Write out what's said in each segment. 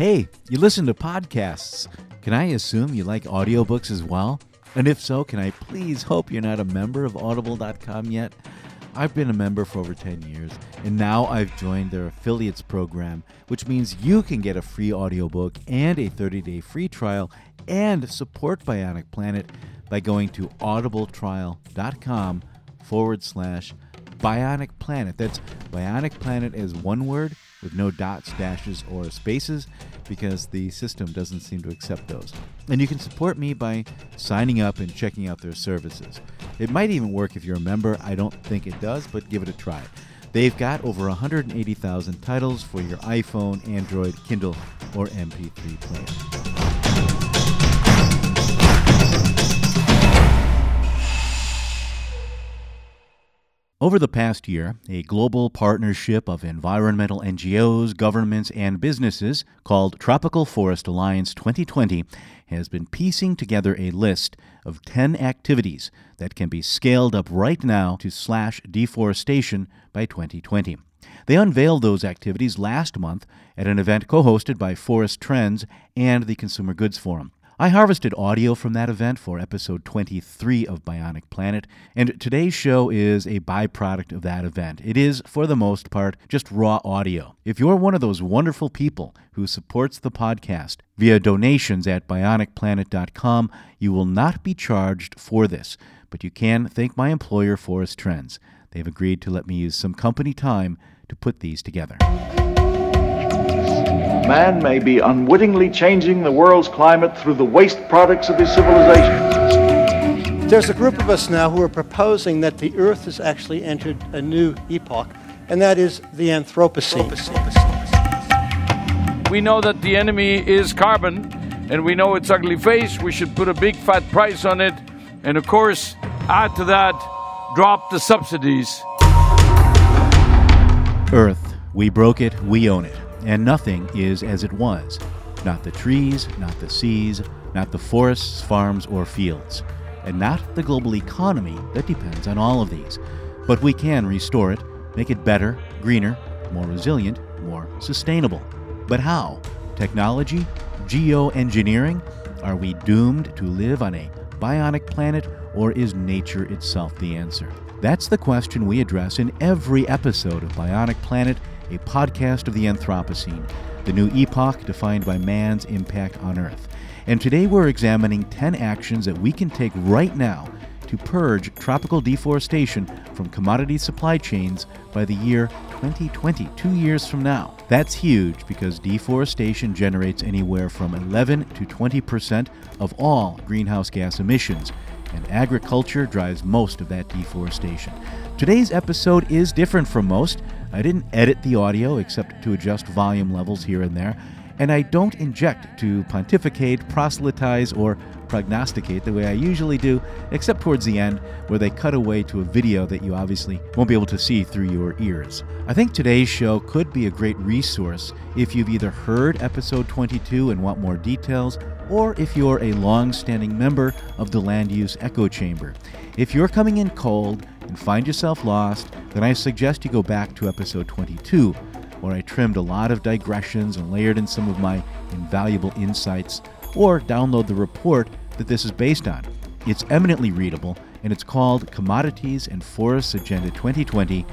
Hey, you listen to podcasts. Can I assume you like audiobooks as well? And if so, can I please hope you're not a member of audible.com yet? I've been a member for over 10 years, and now I've joined their affiliates program, which means you can get a free audiobook and a 30 day free trial and support Bionic Planet by going to audibletrial.com forward slash Bionic Planet. That's Bionic Planet as one word with no dots, dashes, or spaces because the system doesn't seem to accept those. And you can support me by signing up and checking out their services. It might even work if you're a member. I don't think it does, but give it a try. They've got over 180,000 titles for your iPhone, Android, Kindle, or MP3 player. Over the past year, a global partnership of environmental NGOs, governments, and businesses called Tropical Forest Alliance 2020 has been piecing together a list of 10 activities that can be scaled up right now to slash deforestation by 2020. They unveiled those activities last month at an event co hosted by Forest Trends and the Consumer Goods Forum. I harvested audio from that event for episode 23 of Bionic Planet, and today's show is a byproduct of that event. It is, for the most part, just raw audio. If you're one of those wonderful people who supports the podcast via donations at bionicplanet.com, you will not be charged for this, but you can thank my employer, Forest Trends. They've agreed to let me use some company time to put these together. Man may be unwittingly changing the world's climate through the waste products of his civilization. There's a group of us now who are proposing that the Earth has actually entered a new epoch, and that is the Anthropocene. We know that the enemy is carbon, and we know its ugly face. We should put a big fat price on it, and of course, add to that, drop the subsidies. Earth, we broke it, we own it and nothing is as it was. Not the trees, not the seas, not the forests, farms, or fields, and not the global economy that depends on all of these. But we can restore it, make it better, greener, more resilient, more sustainable. But how? Technology? Geoengineering? Are we doomed to live on a bionic planet, or is nature itself the answer? That's the question we address in every episode of Bionic Planet a podcast of the Anthropocene, the new epoch defined by man's impact on Earth. And today we're examining 10 actions that we can take right now to purge tropical deforestation from commodity supply chains by the year 2020, two years from now. That's huge because deforestation generates anywhere from 11 to 20 percent of all greenhouse gas emissions, and agriculture drives most of that deforestation. Today's episode is different from most. I didn't edit the audio except to adjust volume levels here and there, and I don't inject to pontificate, proselytize, or prognosticate the way I usually do, except towards the end, where they cut away to a video that you obviously won't be able to see through your ears. I think today's show could be a great resource if you've either heard episode 22 and want more details, or if you're a long standing member of the Land Use Echo Chamber. If you're coming in cold and find yourself lost, then I suggest you go back to episode 22, where I trimmed a lot of digressions and layered in some of my invaluable insights, or download the report that this is based on. It's eminently readable, and it's called Commodities and Forests Agenda 2020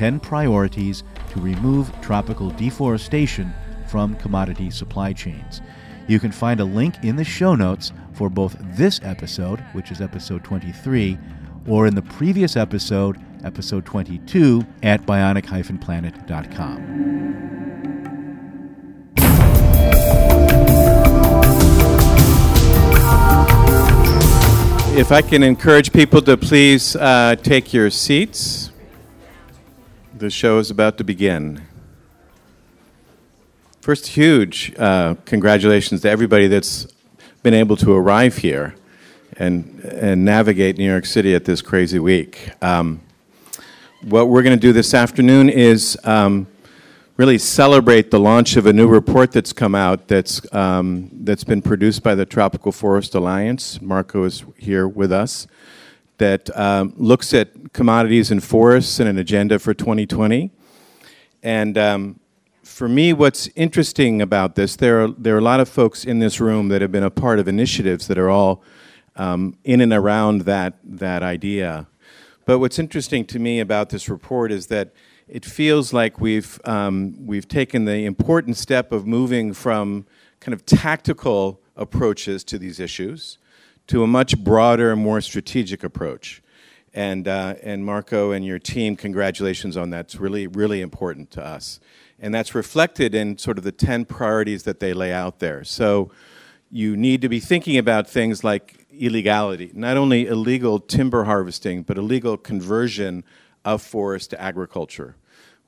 10 Priorities to Remove Tropical Deforestation from Commodity Supply Chains. You can find a link in the show notes for both this episode, which is episode 23, or in the previous episode, episode 22, at bionic-planet.com. If I can encourage people to please uh, take your seats, the show is about to begin. First, huge uh, congratulations to everybody that's been able to arrive here and, and navigate New York City at this crazy week. Um, what we're going to do this afternoon is um, really celebrate the launch of a new report that's come out that's, um, that's been produced by the Tropical Forest Alliance. Marco is here with us. That um, looks at commodities and forests and an agenda for 2020. And um, for me, what's interesting about this, there are, there are a lot of folks in this room that have been a part of initiatives that are all um, in and around that, that idea. But what's interesting to me about this report is that it feels like we've, um, we've taken the important step of moving from kind of tactical approaches to these issues to a much broader more strategic approach. And, uh, and Marco and your team, congratulations on that. It's really, really important to us. And that's reflected in sort of the 10 priorities that they lay out there. So you need to be thinking about things like illegality, not only illegal timber harvesting, but illegal conversion of forest to agriculture.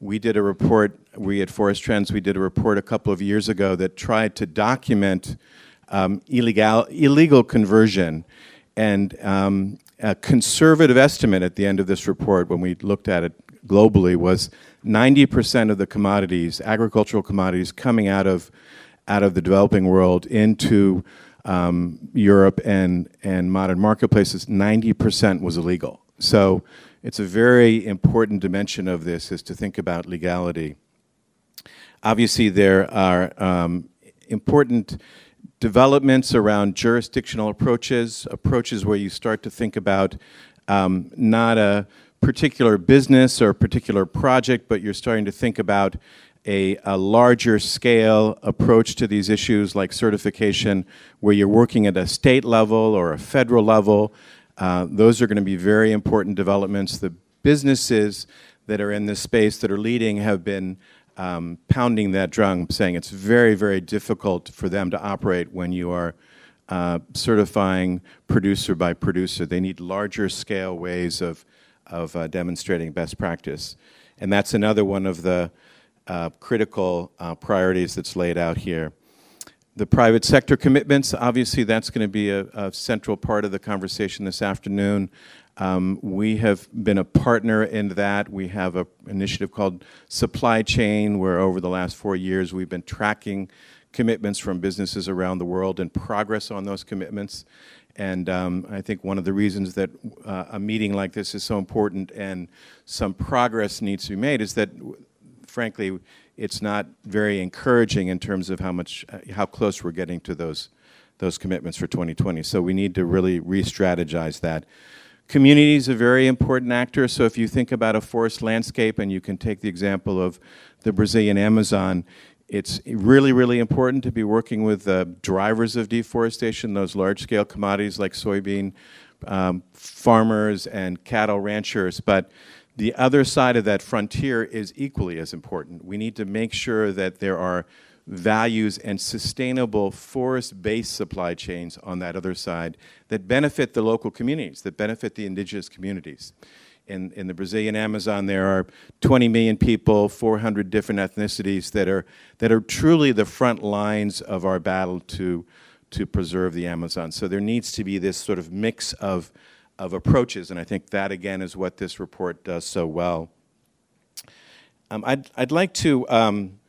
We did a report, we at Forest Trends, we did a report a couple of years ago that tried to document um, illegal, illegal conversion. And um, a conservative estimate at the end of this report, when we looked at it globally, was 90% of the commodities, agricultural commodities, coming out of, out of the developing world into um, Europe and, and modern marketplaces, 90% was illegal. So it's a very important dimension of this is to think about legality. Obviously, there are um, important developments around jurisdictional approaches, approaches where you start to think about um, not a particular business or a particular project, but you're starting to think about a, a, larger scale approach to these issues like certification, where you're working at a state level or a federal level. Uh, those are going to be very important developments. The businesses that are in this space that are leading have been um, pounding that drum, saying it's very, very difficult for them to operate when you are uh, certifying producer by producer. They need larger scale ways of, of uh, demonstrating best practice. And that's another one of the uh, critical uh, priorities that's laid out here. The private sector commitments, obviously, that's going to be a, a central part of the conversation this afternoon. Um, we have been a partner in that. We have an initiative called Supply Change, where over the last four years we've been tracking commitments from businesses around the world and progress on those commitments. And um, I think one of the reasons that uh, a meeting like this is so important and some progress needs to be made is that, frankly, it's not very encouraging in terms of how much, uh, how close we're getting to those, those commitments for 2020. So we need to really re-strategize that. Community is a very important actor. So if you think about a forest landscape, and you can take the example of the Brazilian Amazon, it's really, really important to be working with the drivers of deforestation, those large-scale commodities like soybean um, farmers and cattle ranchers. But the other side of that frontier is equally as important. We need to make sure that there are values and sustainable forest-based supply chains on that other side that benefit the local communities, that benefit the indigenous communities. In, in the Brazilian Amazon, there are 20 million people, 400 different ethnicities that are, that are truly the front lines of our battle to, to preserve the Amazon. So there needs to be this sort of mix of, of approaches, and I think that, again, is what this report does so well. Um, I'd, I'd like to um,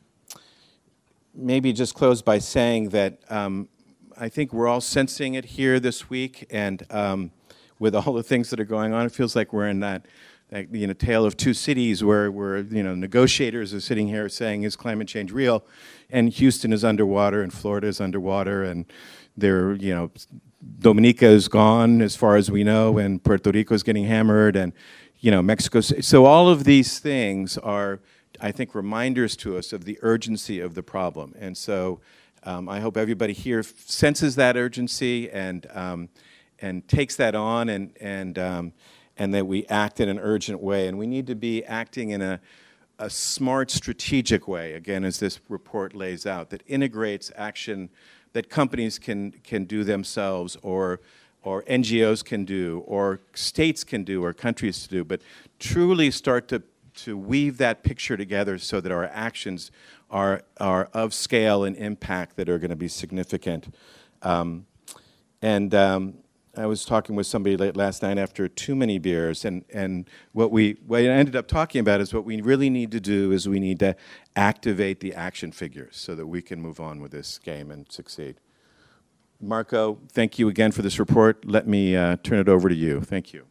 maybe just close by saying that um, I think we're all sensing it here this week, and um, with all the things that are going on, it feels like we're in that, that you know tale of two cities where where you know negotiators are sitting here saying is climate change real, and Houston is underwater and Florida is underwater, and there are you know Dominica is gone as far as we know, and Puerto Rico is getting hammered, and you know Mexico. So all of these things are I think, reminders to us of the urgency of the problem. And so um, I hope everybody here senses that urgency and, um, and takes that on and, and, um, and that we act in an urgent way. And we need to be acting in a, a smart, strategic way, again, as this report lays out, that integrates action that companies can, can do themselves or or NGOs can do, or states can do, or countries do, but truly start to to weave that picture together so that our actions are, are of scale and impact that are going to be significant. Um, and um, I was talking with somebody late last night after too many beers, and, and what we what I ended up talking about is what we really need to do is we need to activate the action figures so that we can move on with this game and succeed. Marco, thank you again for this report. Let me uh, turn it over to you. Thank you.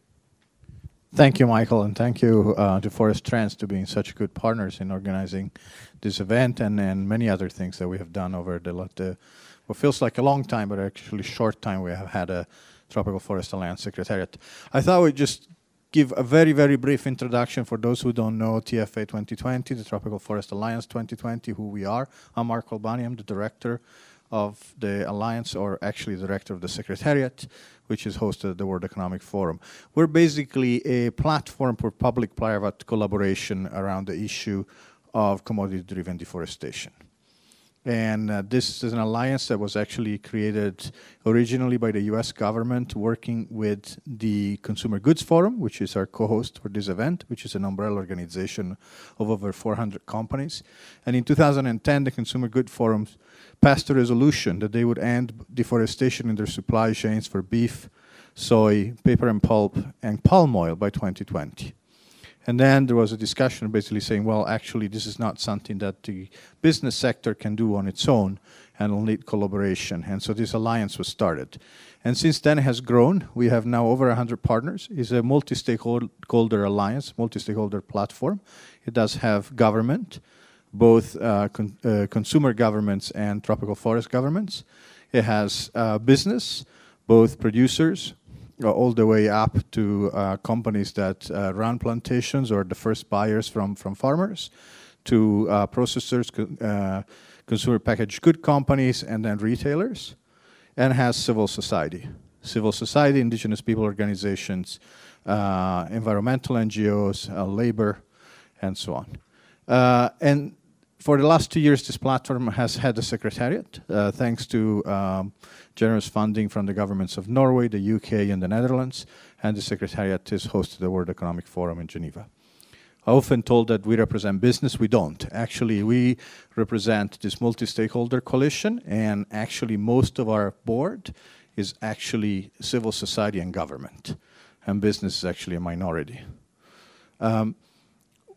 Thank you, Michael, and thank you uh, to Forest Trends to being such good partners in organizing this event and, and many other things that we have done over the, the what feels like a long time, but actually short time we have had a Tropical Forest Alliance Secretariat. I thought we'd just give a very, very brief introduction for those who don't know TFA 2020, the Tropical Forest Alliance 2020, who we are. I'm Marco Albani, I'm the director of the Alliance, or actually director of the Secretariat which is hosted at the World Economic Forum. We're basically a platform for public-private collaboration around the issue of commodity-driven deforestation. And uh, this is an alliance that was actually created originally by the US government working with the Consumer Goods Forum, which is our co-host for this event, which is an umbrella organization of over 400 companies. And in 2010, the Consumer Goods Forum passed a resolution that they would end deforestation in their supply chains for beef, soy, paper and pulp, and palm oil by 2020. And then there was a discussion basically saying, well, actually, this is not something that the business sector can do on its own and will need collaboration. And so this alliance was started. And since then it has grown. We have now over 100 partners. It's a multi-stakeholder alliance, multi-stakeholder platform. It does have government, both uh, con uh, consumer governments and tropical forest governments. It has uh, business, both producers, Uh, all the way up to uh, companies that uh, run plantations or the first buyers from, from farmers, to uh, processors, uh, consumer packaged good companies, and then retailers, and has civil society. Civil society, indigenous people organizations, environmental NGOs, labor, and so on. and for the last two years, this platform has had a secretariat, uh, thanks to um, generous funding from the governments of Norway, the UK, and the Netherlands, and the secretariat is hosted the World Economic Forum in Geneva. I often told that we represent business. We don't. Actually, we represent this multi-stakeholder coalition, and actually most of our board is actually civil society and government, and business is actually a minority. Um,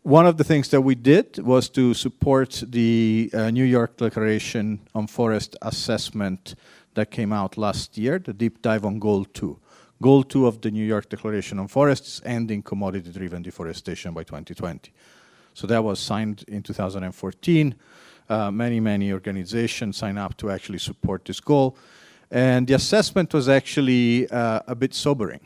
one of the things that we did was to support the uh, New York Declaration on Forest Assessment that came out last year, the deep dive on Goal 2. Goal 2 of the New York Declaration on Forests, ending commodity-driven deforestation by 2020. So that was signed in 2014. Uh, many, many organizations signed up to actually support this goal. And the assessment was actually uh, a bit sobering.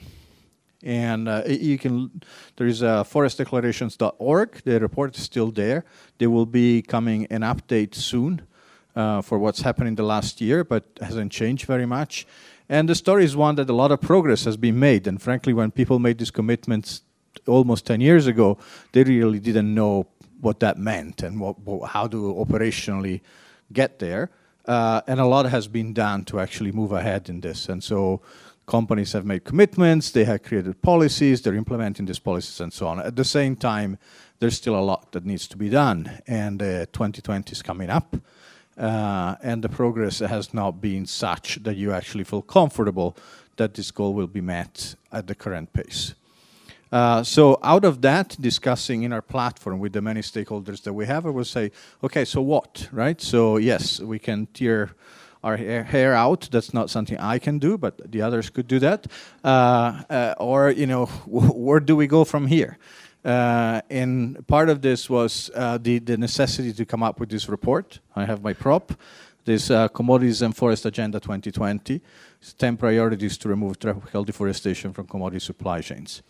And uh, you can, there is a forestdeclarations.org. The report is still there. There will be coming an update soon uh, for what's happened in the last year, but hasn't changed very much. And the story is one that a lot of progress has been made. And frankly, when people made these commitments almost 10 years ago, they really didn't know what that meant and what, how to operationally get there. Uh, and a lot has been done to actually move ahead in this. And so companies have made commitments, they have created policies, they're implementing these policies and so on. At the same time, there's still a lot that needs to be done, and uh, 2020 is coming up, uh, and the progress has not been such that you actually feel comfortable that this goal will be met at the current pace. Uh, so out of that, discussing in our platform with the many stakeholders that we have, I will say, okay, so what, right? So yes, we can tear our hair out. That's not something I can do, but the others could do that. Uh, uh, or, you know, where do we go from here? Uh, and part of this was uh, the, the necessity to come up with this report. I have my prop, this uh, Commodities and Forest Agenda 2020, 10 priorities to remove tropical deforestation from commodity supply chains.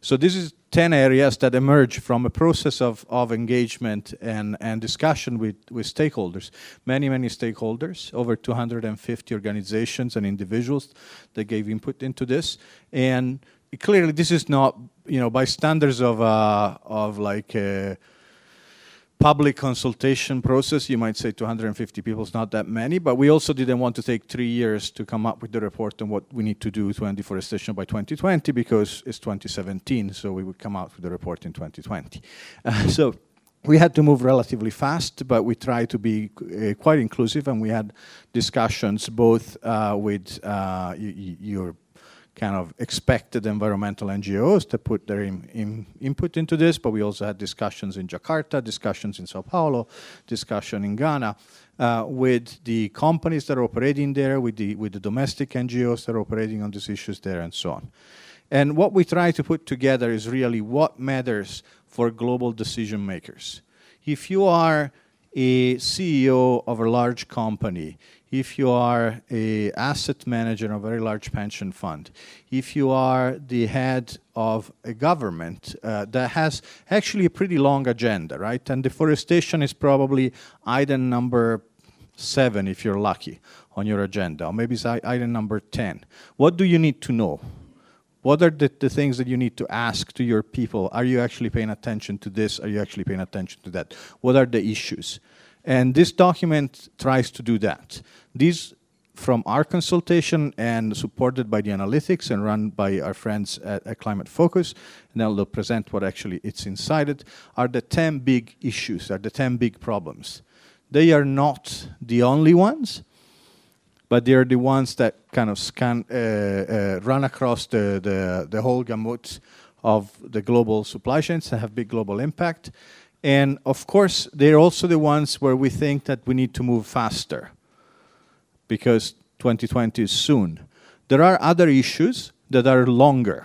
So this is 10 areas that emerge from a process of, of engagement and, and discussion with, with stakeholders. Many, many stakeholders, over 250 organizations and individuals that gave input into this. And clearly this is not, you know, by standards of, uh, of like, uh, public consultation process, you might say 250 people is not that many, but we also didn't want to take three years to come up with the report on what we need to do to end deforestation by 2020 because it's 2017, so we would come out with the report in 2020. Uh, so we had to move relatively fast, but we tried to be uh, quite inclusive, and we had discussions both uh, with uh, your kind of expected environmental NGOs to put their in, in input into this, but we also had discussions in Jakarta, discussions in Sao Paulo, discussion in Ghana, uh, with the companies that are operating there, with the, with the domestic NGOs that are operating on these issues there, and so on. And what we try to put together is really what matters for global decision makers. If you are a CEO of a large company, if you are a asset manager of a very large pension fund, if you are the head of a government uh, that has actually a pretty long agenda, right? And deforestation is probably item number seven, if you're lucky, on your agenda, or maybe it's item number 10. What do you need to know? What are the, the things that you need to ask to your people? Are you actually paying attention to this? Are you actually paying attention to that? What are the issues? And this document tries to do that. These, from our consultation and supported by the analytics and run by our friends at, at Climate Focus, and they'll present what actually it's inside it, are the 10 big issues, are the 10 big problems. They are not the only ones, but they are the ones that kind of scan, uh, uh, run across the, the, the whole gamut of the global supply chains that have big global impact. And of course, they're also the ones where we think that we need to move faster because 2020 is soon. There are other issues that are longer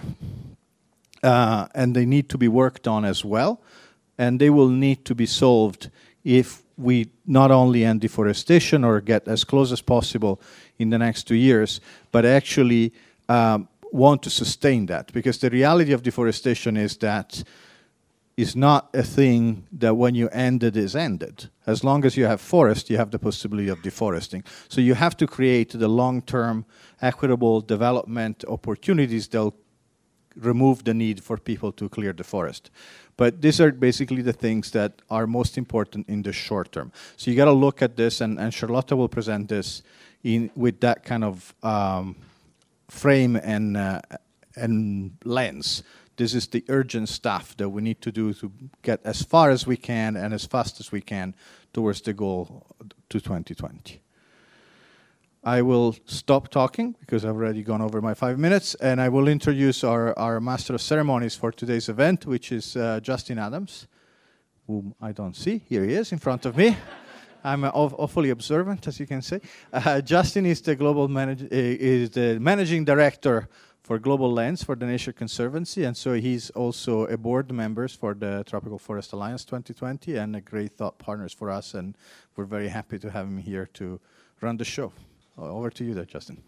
uh, and they need to be worked on as well. And they will need to be solved if we not only end deforestation or get as close as possible in the next two years, but actually um, want to sustain that. Because the reality of deforestation is that it's not a thing that when you end it is ended. As long as you have forest, you have the possibility of deforesting. So you have to create the long-term equitable development opportunities that'll remove the need for people to clear the forest. But these are basically the things that are most important in the short term. So you got to look at this, and, and Charlotta will present this in with that kind of um, frame and uh, and lens. This is the urgent stuff that we need to do to get as far as we can and as fast as we can towards the goal to 2020. I will stop talking because I've already gone over my five minutes, and I will introduce our, our Master of Ceremonies for today's event, which is uh, Justin Adams, whom I don't see. Here he is in front of me. I'm uh, awfully observant, as you can see. Uh, Justin is the global manage- uh, is the managing director for Global Lands for the Nature Conservancy, and so he's also a board member for the Tropical Forest Alliance 2020 and a great thought partners for us, and we're very happy to have him here to run the show. Over to you there, Justin.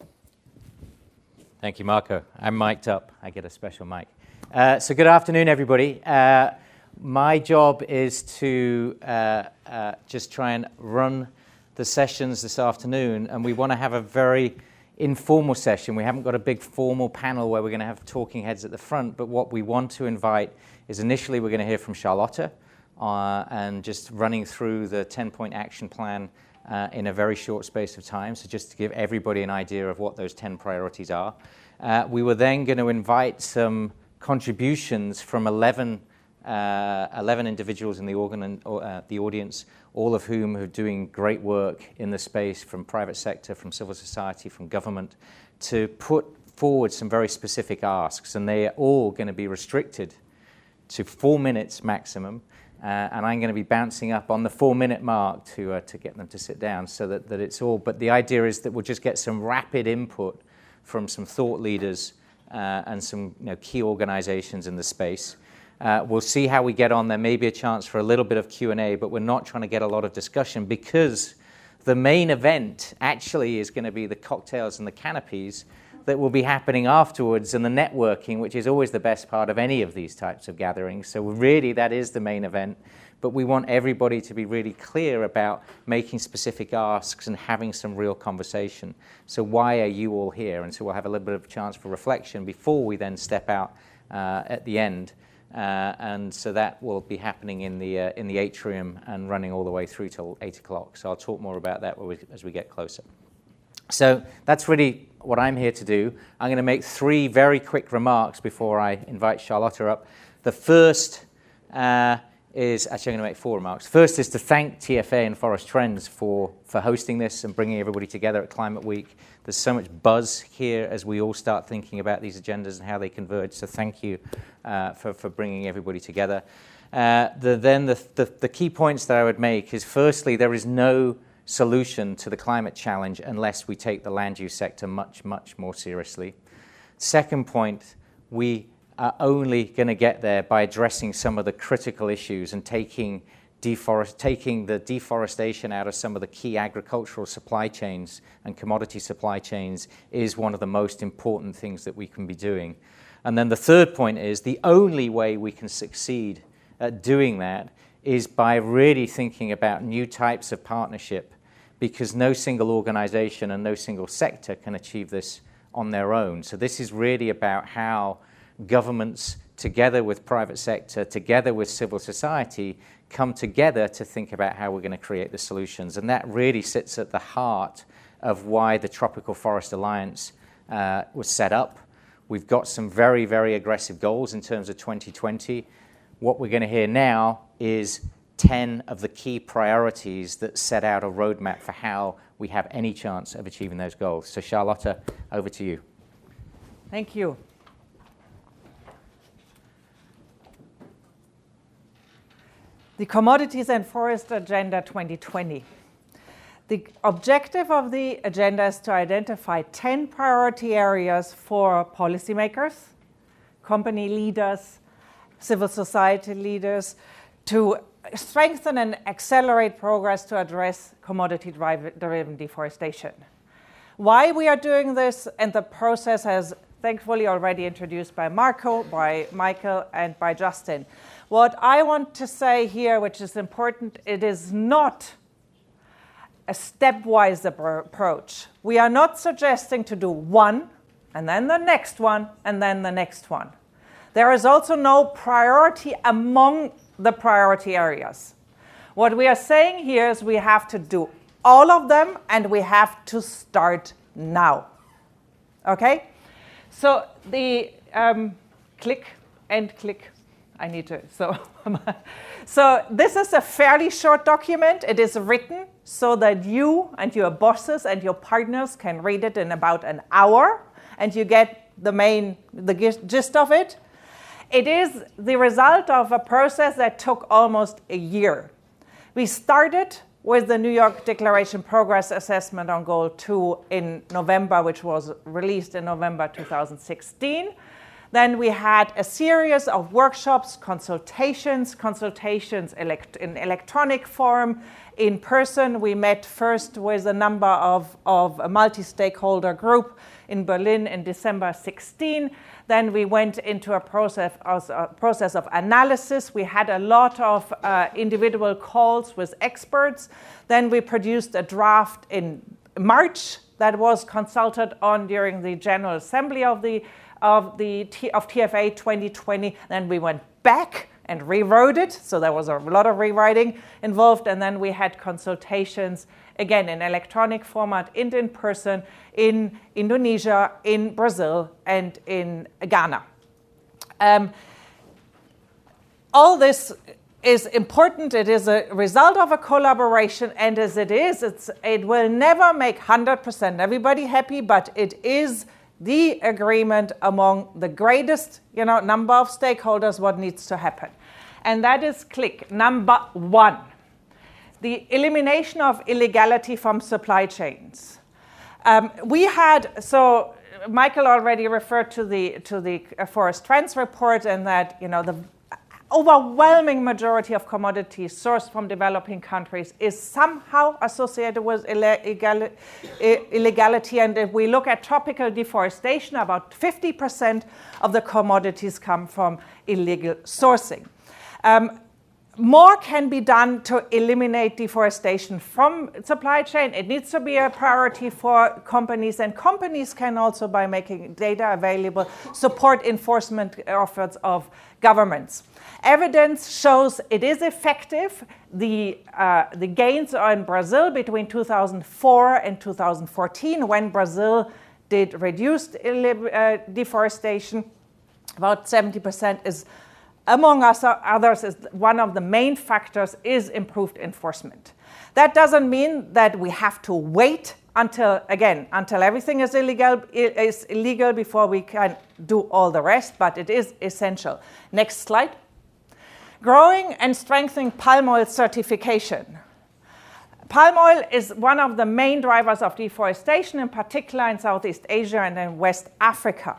Thank you, Marco. I'm mic'd up. I get a special mic. Uh, so, good afternoon, everybody. Uh, my job is to uh, uh just try and run the sessions this afternoon, and we want to have a very informal session. We haven't got a big formal panel where we're going to have talking heads at the front, but what we want to invite is initially we're going to hear from Charlotta uh, and just running through the 10 point action plan uh, in a very short space of time. So, just to give everybody an idea of what those 10 priorities are. Uh, we were then going to invite some contributions from 11, uh, 11 individuals in the, organ, uh, the audience, all of whom are doing great work in the space from private sector, from civil society, from government, to put forward some very specific asks. And they are all going to be restricted to four minutes maximum. Uh, and I'm going to be bouncing up on the four minute mark to, uh, to get them to sit down so that, that it's all. But the idea is that we'll just get some rapid input from some thought leaders uh, and some you know, key organizations in the space. Uh, we'll see how we get on. There may be a chance for a little bit of Q&A, but we're not trying to get a lot of discussion because the main event actually is going to be the cocktails and the canopies that will be happening afterwards and the networking, which is always the best part of any of these types of gatherings. So, really, that is the main event. But we want everybody to be really clear about making specific asks and having some real conversation. So, why are you all here? And so, we'll have a little bit of chance for reflection before we then step out uh, at the end. Uh, and so that will be happening in the, uh, in the atrium and running all the way through till 8 o'clock. So I'll talk more about that as we get closer. So that's really what I'm here to do. I'm going to make three very quick remarks before I invite Charlotta up. The first uh, is actually, I'm going to make four remarks. First is to thank TFA and Forest Trends for, for hosting this and bringing everybody together at Climate Week. There's so much buzz here as we all start thinking about these agendas and how they converge. So, thank you uh, for, for bringing everybody together. Uh, the, then, the, the, the key points that I would make is firstly, there is no solution to the climate challenge unless we take the land use sector much, much more seriously. Second point, we are only going to get there by addressing some of the critical issues and taking, deforest, taking the deforestation out of some of the key agricultural supply chains and commodity supply chains is one of the most important things that we can be doing. And then the third point is the only way we can succeed at doing that is by really thinking about new types of partnership because no single organization and no single sector can achieve this on their own. So this is really about how governments, together with private sector, together with civil society, come together to think about how we're going to create the solutions. And that really sits at the heart of why the Tropical Forest Alliance uh, was set up. We've got some very, very aggressive goals in terms of 2020. What we're going to hear now is 10 of the key priorities that set out a roadmap for how we have any chance of achieving those goals. So, Charlotta, over to you. Thank you. The Commodities and Forest Agenda 2020. The objective of the agenda is to identify 10 priority areas for policymakers, company leaders, civil society leaders to strengthen and accelerate progress to address commodity driven deforestation. Why we are doing this and the process has thankfully already introduced by Marco, by Michael, and by Justin. What I want to say here, which is important, it is not a stepwise approach. We are not suggesting to do one, and then the next one, and then the next one. There is also no priority among the priority areas. What we are saying here is we have to do all of them and we have to start now. Okay? So the um, click and click. I need to. So, so this is a fairly short document. It is written so that you and your bosses and your partners can read it in about an hour, and you get the main the gist of it. It is the result of a process that took almost a year. We started with the New York Declaration Progress Assessment on Goal 2 in November, which was released in November 2016. Then we had a series of workshops, consultations, consultations elect- in electronic form, in person. We met first with a number of, of a multi stakeholder group in Berlin in December 16. Then we went into a process, a process of analysis. We had a lot of uh, individual calls with experts. Then we produced a draft in March that was consulted on during the General Assembly of the of the T- of TFA 2020. Then we went back and rewrote it. So there was a lot of rewriting involved. And then we had consultations again in electronic format and in person in Indonesia, in Brazil, and in Ghana. Um, all this is important. It is a result of a collaboration, and as it is, it will never make 100% everybody happy, but it is the agreement among the greatest you know, number of stakeholders what needs to happen. And that is click number one the elimination of illegality from supply chains. Um, we had, so Michael already referred to the, to the Forest Trends report and that, you know, the overwhelming majority of commodities sourced from developing countries is somehow associated with illegality. And if we look at tropical deforestation, about 50% of the commodities come from illegal sourcing. Um, more can be done to eliminate deforestation from supply chain. It needs to be a priority for companies, and companies can also, by making data available, support enforcement efforts of governments. Evidence shows it is effective. The, uh, the gains are in Brazil between 2004 and 2014, when Brazil did reduced uh, deforestation. About 70% is among us, uh, others, is one of the main factors is improved enforcement. That doesn't mean that we have to wait until again until everything is illegal is illegal before we can do all the rest, but it is essential. Next slide. Growing and strengthening palm oil certification. palm oil is one of the main drivers of deforestation, in particular in Southeast Asia and in West Africa.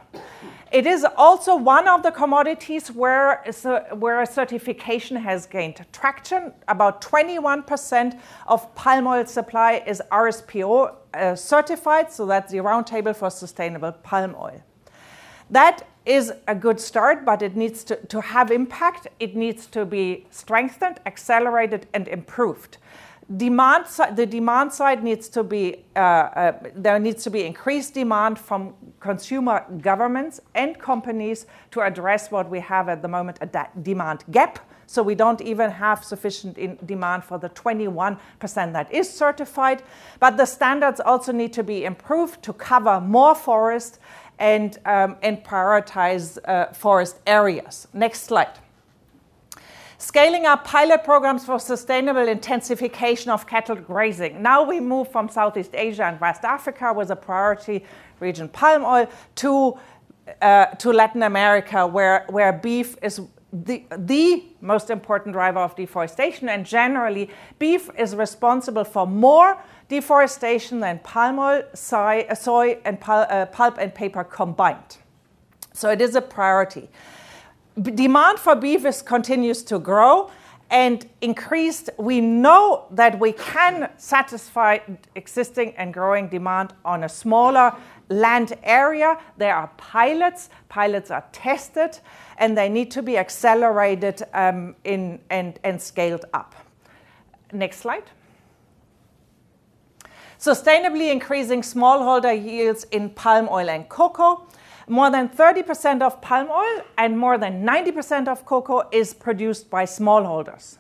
It is also one of the commodities where, where certification has gained traction. About 21% of palm oil supply is RSPO uh, certified, so that's the Roundtable for Sustainable Palm Oil. That is a good start, but it needs to, to have impact. It needs to be strengthened, accelerated, and improved. Demand, the demand side needs to be, uh, uh, there needs to be increased demand from consumer governments and companies to address what we have at the moment, a demand gap. So we don't even have sufficient demand for the 21% that is certified. But the standards also need to be improved to cover more forest and, um, and prioritize uh, forest areas. Next slide. Scaling up pilot programs for sustainable intensification of cattle grazing. Now we move from Southeast Asia and West Africa with a priority region palm oil to, uh, to Latin America, where, where beef is the, the most important driver of deforestation, and generally, beef is responsible for more deforestation than palm oil, soy, soy and pul- uh, pulp and paper combined. So it is a priority. Demand for beef is, continues to grow and increased. We know that we can satisfy existing and growing demand on a smaller land area. There are pilots, pilots are tested, and they need to be accelerated um, in, and, and scaled up. Next slide. Sustainably increasing smallholder yields in palm oil and cocoa. More than 30% of palm oil and more than 90% of cocoa is produced by smallholders.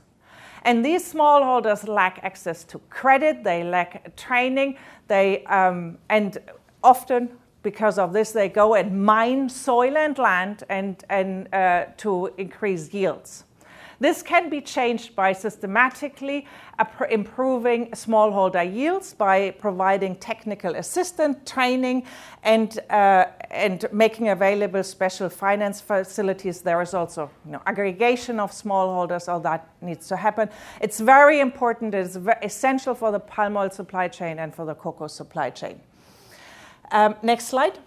And these smallholders lack access to credit, they lack training, they, um, and often because of this, they go and mine soil and land and, and uh, to increase yields. This can be changed by systematically improving smallholder yields by providing technical assistance, training, and, uh, and making available special finance facilities. There is also you know, aggregation of smallholders, all that needs to happen. It's very important, it's essential for the palm oil supply chain and for the cocoa supply chain. Um, next slide.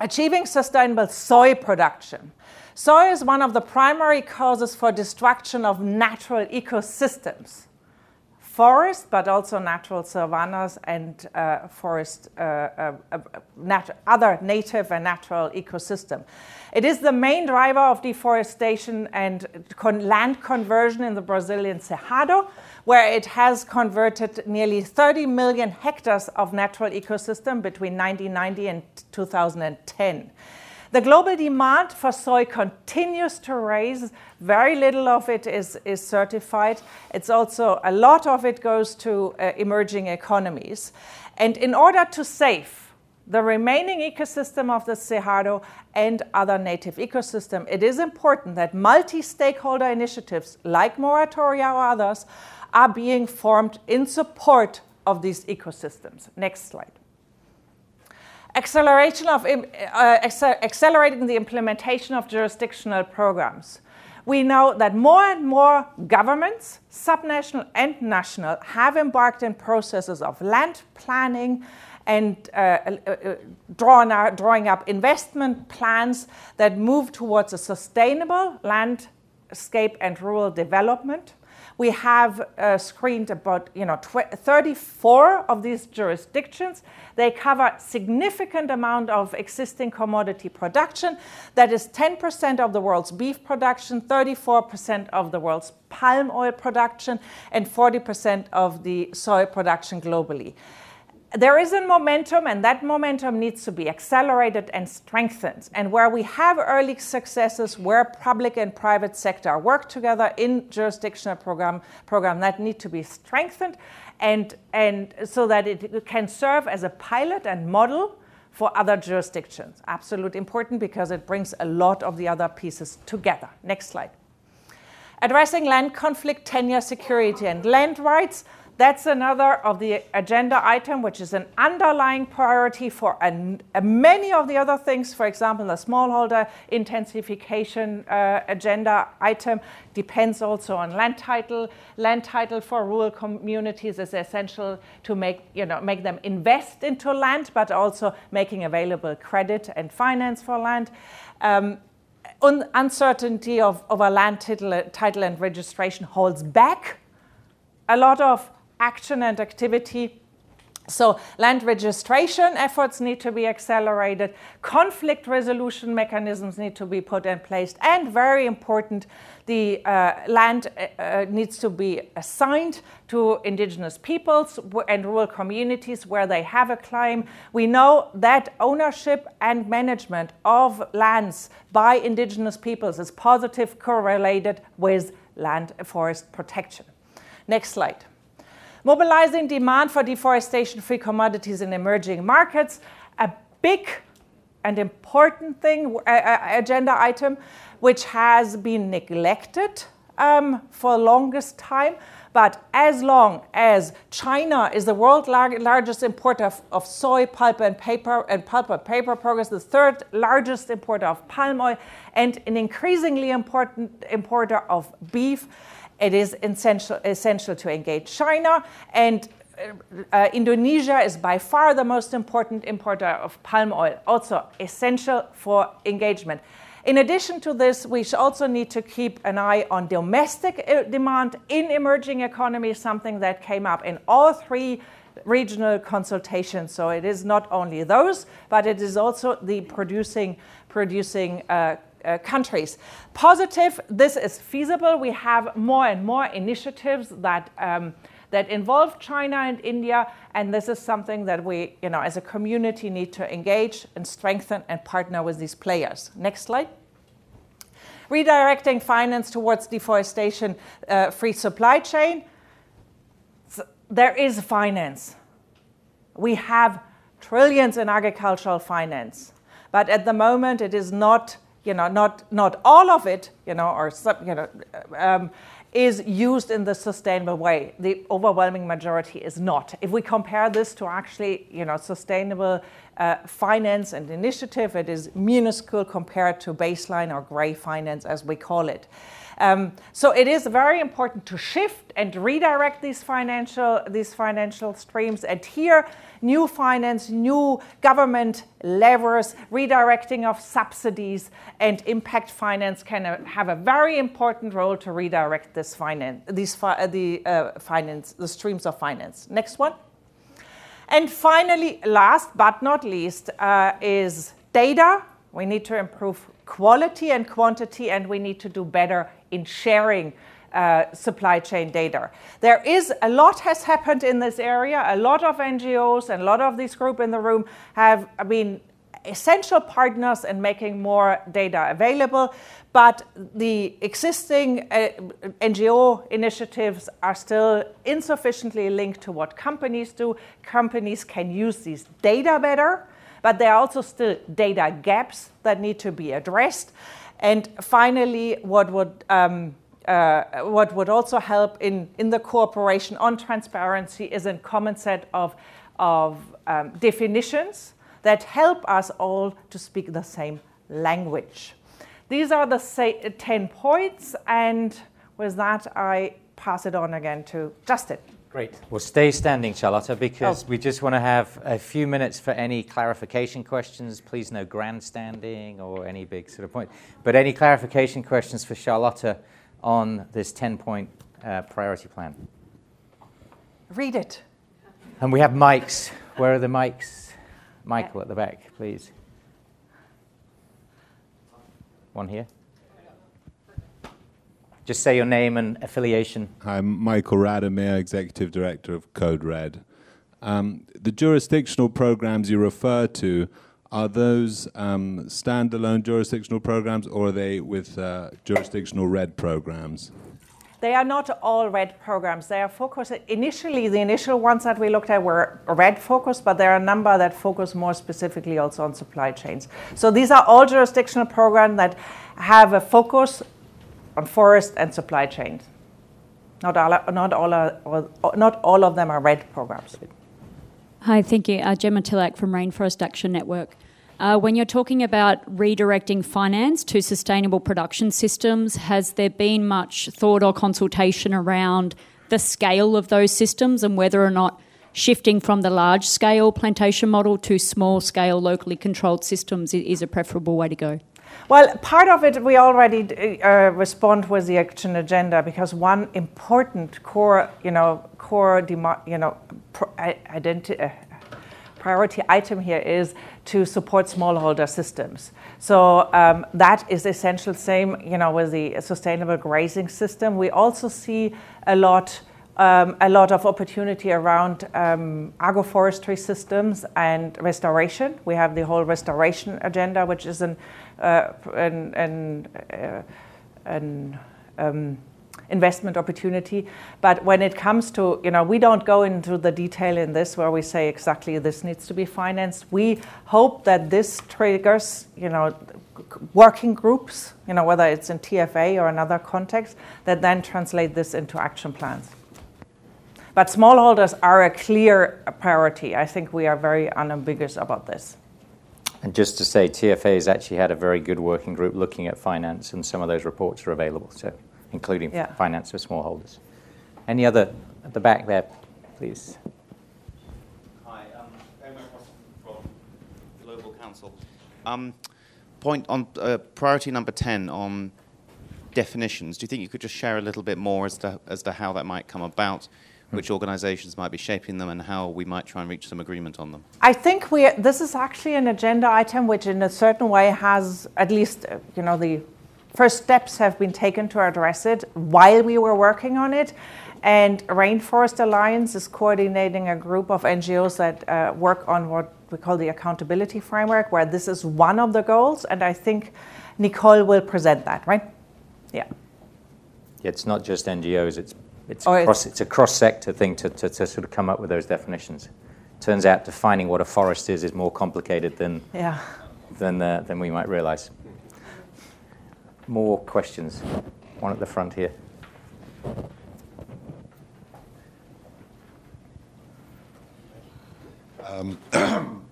Achieving sustainable soy production. Soy is one of the primary causes for destruction of natural ecosystems, forest, but also natural savannas and uh, forest, uh, uh, uh nat- other native and natural ecosystem. It is the main driver of deforestation and con- land conversion in the Brazilian Cerrado, where it has converted nearly 30 million hectares of natural ecosystem between 1990 and 2010. The global demand for soy continues to rise. Very little of it is, is certified. It's also a lot of it goes to uh, emerging economies. And in order to save the remaining ecosystem of the Cerrado and other native ecosystem, it is important that multi-stakeholder initiatives like moratoria or others are being formed in support of these ecosystems. Next slide. Acceleration of, uh, accelerating the implementation of jurisdictional programs. We know that more and more governments, subnational and national, have embarked in processes of land planning and uh, uh, uh out, drawing up investment plans that move towards a sustainable landscape and rural development. We have uh, screened about you know, 34 of these jurisdictions. They cover significant amount of existing commodity production. That is 10% of the world's beef production, 34% of the world's palm oil production, and 40% of the soy production globally there is a momentum, and that momentum needs to be accelerated and strengthened. And where we have early successes, where public and private sector work together in jurisdictional program, program that need to be strengthened, and, and so that it can serve as a pilot and model for other jurisdictions. Absolutely important because it brings a lot of the other pieces together. Next slide. Addressing land conflict, tenure, security, and land rights that's another of the agenda item, which is an underlying priority for an, many of the other things. For example, the smallholder intensification uh, agenda item depends also on land title. Land title for rural communities is essential to make, you know, make them invest into land, but also making available credit and finance for land. Um, un- uncertainty of, of a land title, title and registration holds back a lot of action and activity. So, land registration efforts need to be accelerated, conflict resolution mechanisms need to be put in place, and very important, the uh, land uh, uh needs to be assigned to indigenous peoples and rural communities where they have a claim. We know that ownership and management of lands by indigenous peoples is positive correlated with land forest protection. Next slide. Mobilizing demand for deforestation free commodities in emerging markets, a big and important thing, uh, uh, agenda item, which has been neglected um, for the longest time. But as long as China is the world's lar- largest importer of, of, soy, pulp, and paper, and pulp and paper progress, the third largest importer of palm oil, and an increasingly important importer of beef, it is essential, essential to engage China. And uh, Indonesia is by far the most important importer of palm oil, also essential for engagement. In addition to this, we also need to keep an eye on domestic uh, demand in emerging economies, something that came up in all three regional consultations. So it is not only those, but it is also the producing, producing uh, uh, countries. Positive, this is feasible. We have more and more initiatives that. Um, that involve China and India, and this is something that we, you know, as a community need to engage and strengthen and partner with these players. Next slide. Redirecting finance towards deforestation uh, free supply chain. So there is finance. We have trillions in agricultural finance, but at the moment it is not you know, not, not all of it, you know, or some, you know, um, is used in the sustainable way. The overwhelming majority is not. If we compare this to actually, you know, sustainable uh, finance and initiative, it is minuscule compared to baseline or gray finance, as we call it. Um, so it is very important to shift and redirect these financial these financial streams. And here, new finance, new government levers, redirecting of subsidies, and impact finance can uh, have a very important role to redirect this finance, these fi- uh, the uh, finance, the streams of finance. Next one. And finally, last but not least, uh, is data. We need to improve quality and quantity, and we need to do better in sharing uh, supply chain data. There is a lot has happened in this area. A lot of NGOs and a lot of these group in the room have been essential partners in making more data available, but the existing uh, NGO initiatives are still insufficiently linked to what companies do. Companies can use these data better, but there are also still data gaps that need to be addressed. And finally, what would um, uh, what would also help in, in the cooperation on transparency is a common set of, of um, definitions that help us all to speak the same language. These are the say, 10 points, and with that, I pass it on again to Justin. Great. Well, stay standing, Charlotta, because oh. we just want to have a few minutes for any clarification questions. Please, no grandstanding or any big sort of point. But any clarification questions for Charlotta on this 10 point uh, priority plan? Read it. And we have mics. Where are the mics? Michael at the back, please. One here. Just say your name and affiliation. I'm Michael Radomir, Executive Director of Code REDD. Um, the jurisdictional programs you refer to, are those um, standalone jurisdictional programs or are they with uh, jurisdictional REDD programs? They are not all REDD programs. They are focused, initially, the initial ones that we looked at were REDD focused, but there are a number that focus more specifically also on supply chains. So these are all jurisdictional programs that have a focus on forest and supply chains. Not all, not all, are, not all of them are REDD programs. Hi, thank you. Uh, Gemma Tillack from Rainforest Action Network. Uh, when you're talking about redirecting finance to sustainable production systems, has there been much thought or consultation around the scale of those systems and whether or not shifting from the large scale plantation model to small scale locally controlled systems is a preferable way to go? Well, part of it we already uh, respond with the action agenda because one important core, you know, core, you know, uh, priority item here is to support smallholder systems. So um, that is essential. Same, you know, with the sustainable grazing system. We also see a lot um, a lot of opportunity around um, agroforestry systems and restoration. We have the whole restoration agenda, which is an, uh, an, an, uh, an um, investment opportunity. But when it comes to, you know, we don't go into the detail in this where we say exactly this needs to be financed. We hope that this triggers, you know, working groups, you know, whether it's in TFA or another context, that then translate this into action plans. But smallholders are a clear priority. I think we are very unambiguous about this. And just to say, TFA has actually had a very good working group looking at finance, and some of those reports are available, so including yeah. finance for smallholders. Any other at the back there, please? Hi, um, i'm ayma from Global Council. Um, point on uh, priority number 10 on definitions. Do you think you could just share a little bit more as to, as to how that might come about? Which organizations might be shaping them, and how we might try and reach some agreement on them? I think we this is actually an agenda item which, in a certain way, has at least uh, you know the first steps have been taken to address it while we were working on it. And Rainforest Alliance is coordinating a group of NGOs that uh, work on what we call the accountability framework, where this is one of the goals. And I think Nicole will present that, right? Yeah. It's not just NGOs, it's it's, oh, cross, it's a cross sector thing to, to, to, sort of come up with those definitions. Turns out defining what a forest is is more complicated than, yeah. than, uh, than we might realize. More questions. One at the front here. Um,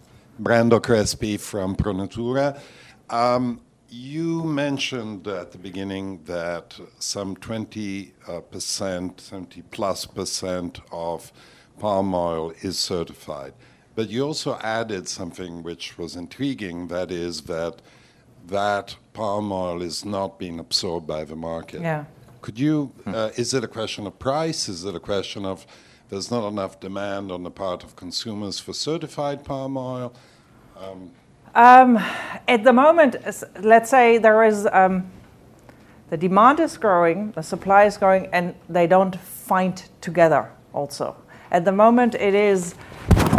Brando Crespi from ProNatura. Um, you mentioned at the beginning that some 20 uh, percent, 70 plus percent of palm oil is certified. But you also added something which was intriguing that is, that that palm oil is not being absorbed by the market. Yeah. Could you, hmm. uh, is it a question of price? Is it a question of there's not enough demand on the part of consumers for certified palm oil? Um, um, at the moment, let's say there is um, the demand is growing, the supply is growing, and they don't find together. Also, at the moment, it is.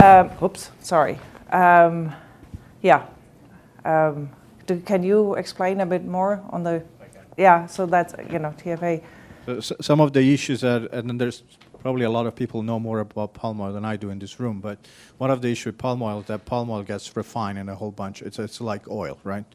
Um, oops, sorry. Um, yeah. Um, do, can you explain a bit more on the? Yeah. So that's you know TFA. So, some of the issues are, and then there's probably a lot of people know more about palm oil than I do in this room, but one of the issues with palm oil is that palm oil gets refined in a whole bunch. It's, it's like oil, right?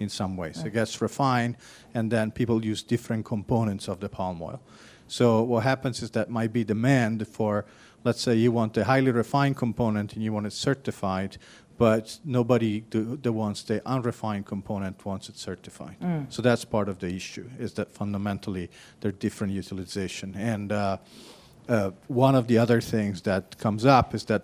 In some ways. It gets refined, and then people use different components of the palm oil. So what happens is that might be demand for, let's say you want a highly refined component and you want it certified, but nobody the, the wants the unrefined component wants it certified. Mm. So that's part of the issue is that fundamentally they're different utilization and. Uh, uh, one of the other things that comes up is that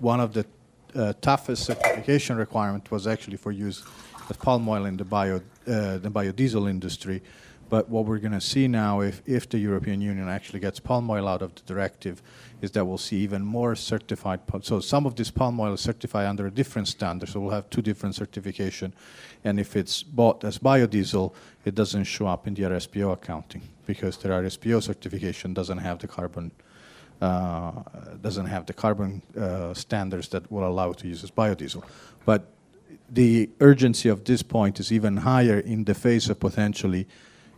one of the uh, toughest certification requirement was actually for use of palm oil in the bio uh, the biodiesel industry. But what we're going to see now, if, if the European Union actually gets palm oil out of the directive, is that we'll see even more certified. So some of this palm oil is certified under a different standard. So we'll have two different certification, and if it's bought as biodiesel, it doesn't show up in the RSPO accounting because the RSPO certification doesn't have the carbon uh, doesn't have the carbon uh, standards that will allow it to use as biodiesel. But the urgency of this point is even higher in the face of potentially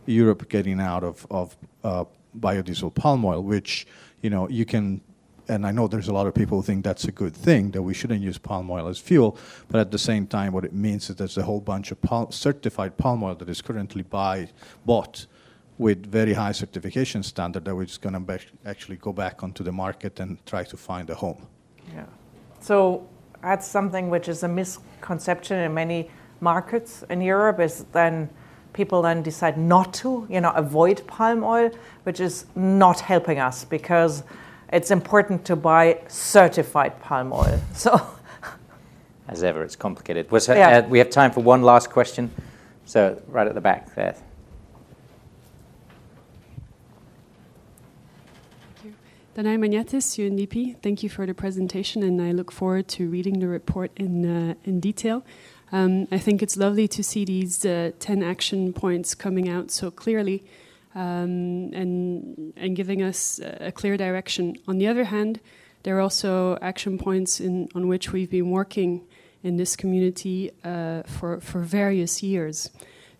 Europe getting out of, of uh, biodiesel palm oil, which you know you can and I know there's a lot of people who think that's a good thing that we shouldn't use palm oil as fuel, but at the same time, what it means is there's a whole bunch of certified palm oil that is currently buy, bought with very high certification standard that we're just going to actually go back onto the market and try to find a home. Yeah. So that's something which is a misconception in many markets in Europe is then people then decide not to, you know, avoid palm oil, which is not helping us because it's important to buy certified palm oil. So as ever, it's complicated. Was, yeah. uh, we have time for one last question. So right at the back there. Thank you. Danai Magnatis, UNDP. Thank you for the presentation, and I look forward to reading the report in, uh, in detail. Um, I think it's lovely to see these uh, 10 action points coming out so clearly um, and, and giving us a clear direction. On the other hand, there are also action points in, on which we've been working in this community uh, for, for various years.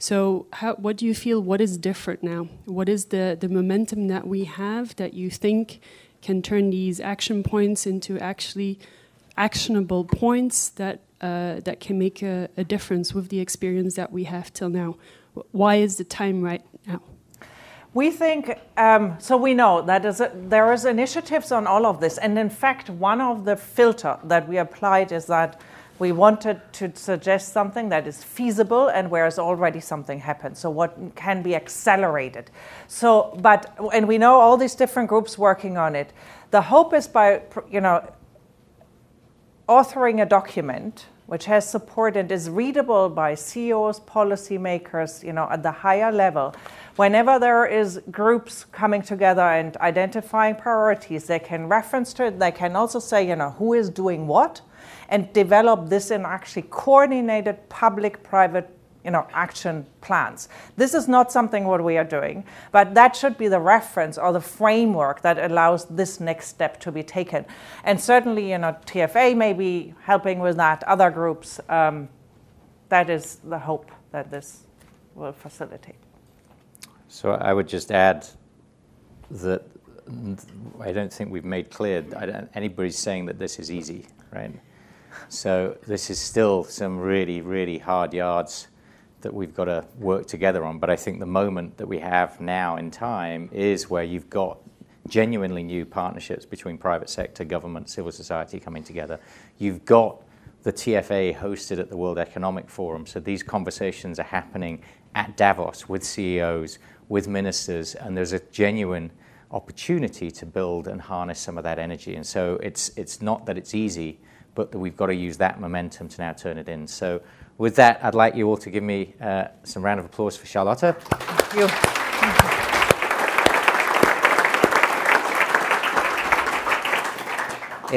So, how, what do you feel? What is different now? What is the, the momentum that we have that you think can turn these action points into actually actionable points that uh, that can make a, a, difference with the experience that we have till now. Why is the time right now? We think um, so. We know that is a, there is initiatives on all of this, and in fact, one of the filter that we applied is that we wanted to suggest something that is feasible and where has already something happened. So what can be accelerated. So, but and we know all these different groups working on it. The hope is by you know authoring a document which has support and is readable by CEOs, policymakers, you know, at the higher level. Whenever there is groups coming together and identifying priorities, they can reference to it. They can also say, you know, who is doing what and develop this in actually coordinated public-private you know, action plans. This is not something what we are doing, but that should be the reference or the framework that allows this next step to be taken. And certainly, you know, TFA may be helping with that. Other groups, um, that is the hope that this will facilitate. So I would just add that I don't think we've made clear. anybody's saying that this is easy, right? So this is still some really, really hard yards that we've got to work together on. But I think the moment that we have now in time is where you've got genuinely new partnerships between private sector, government, civil society coming together. You've got the TFA hosted at the World Economic Forum. So these conversations are happening at Davos with CEOs, with ministers, and there's a genuine opportunity to build and harness some of that energy. And so it's, it's not that it's easy, but that we've got to use that momentum to now turn it in. So, with that, I'd like you all to give me uh, some round of applause for Charlotta. Thank you.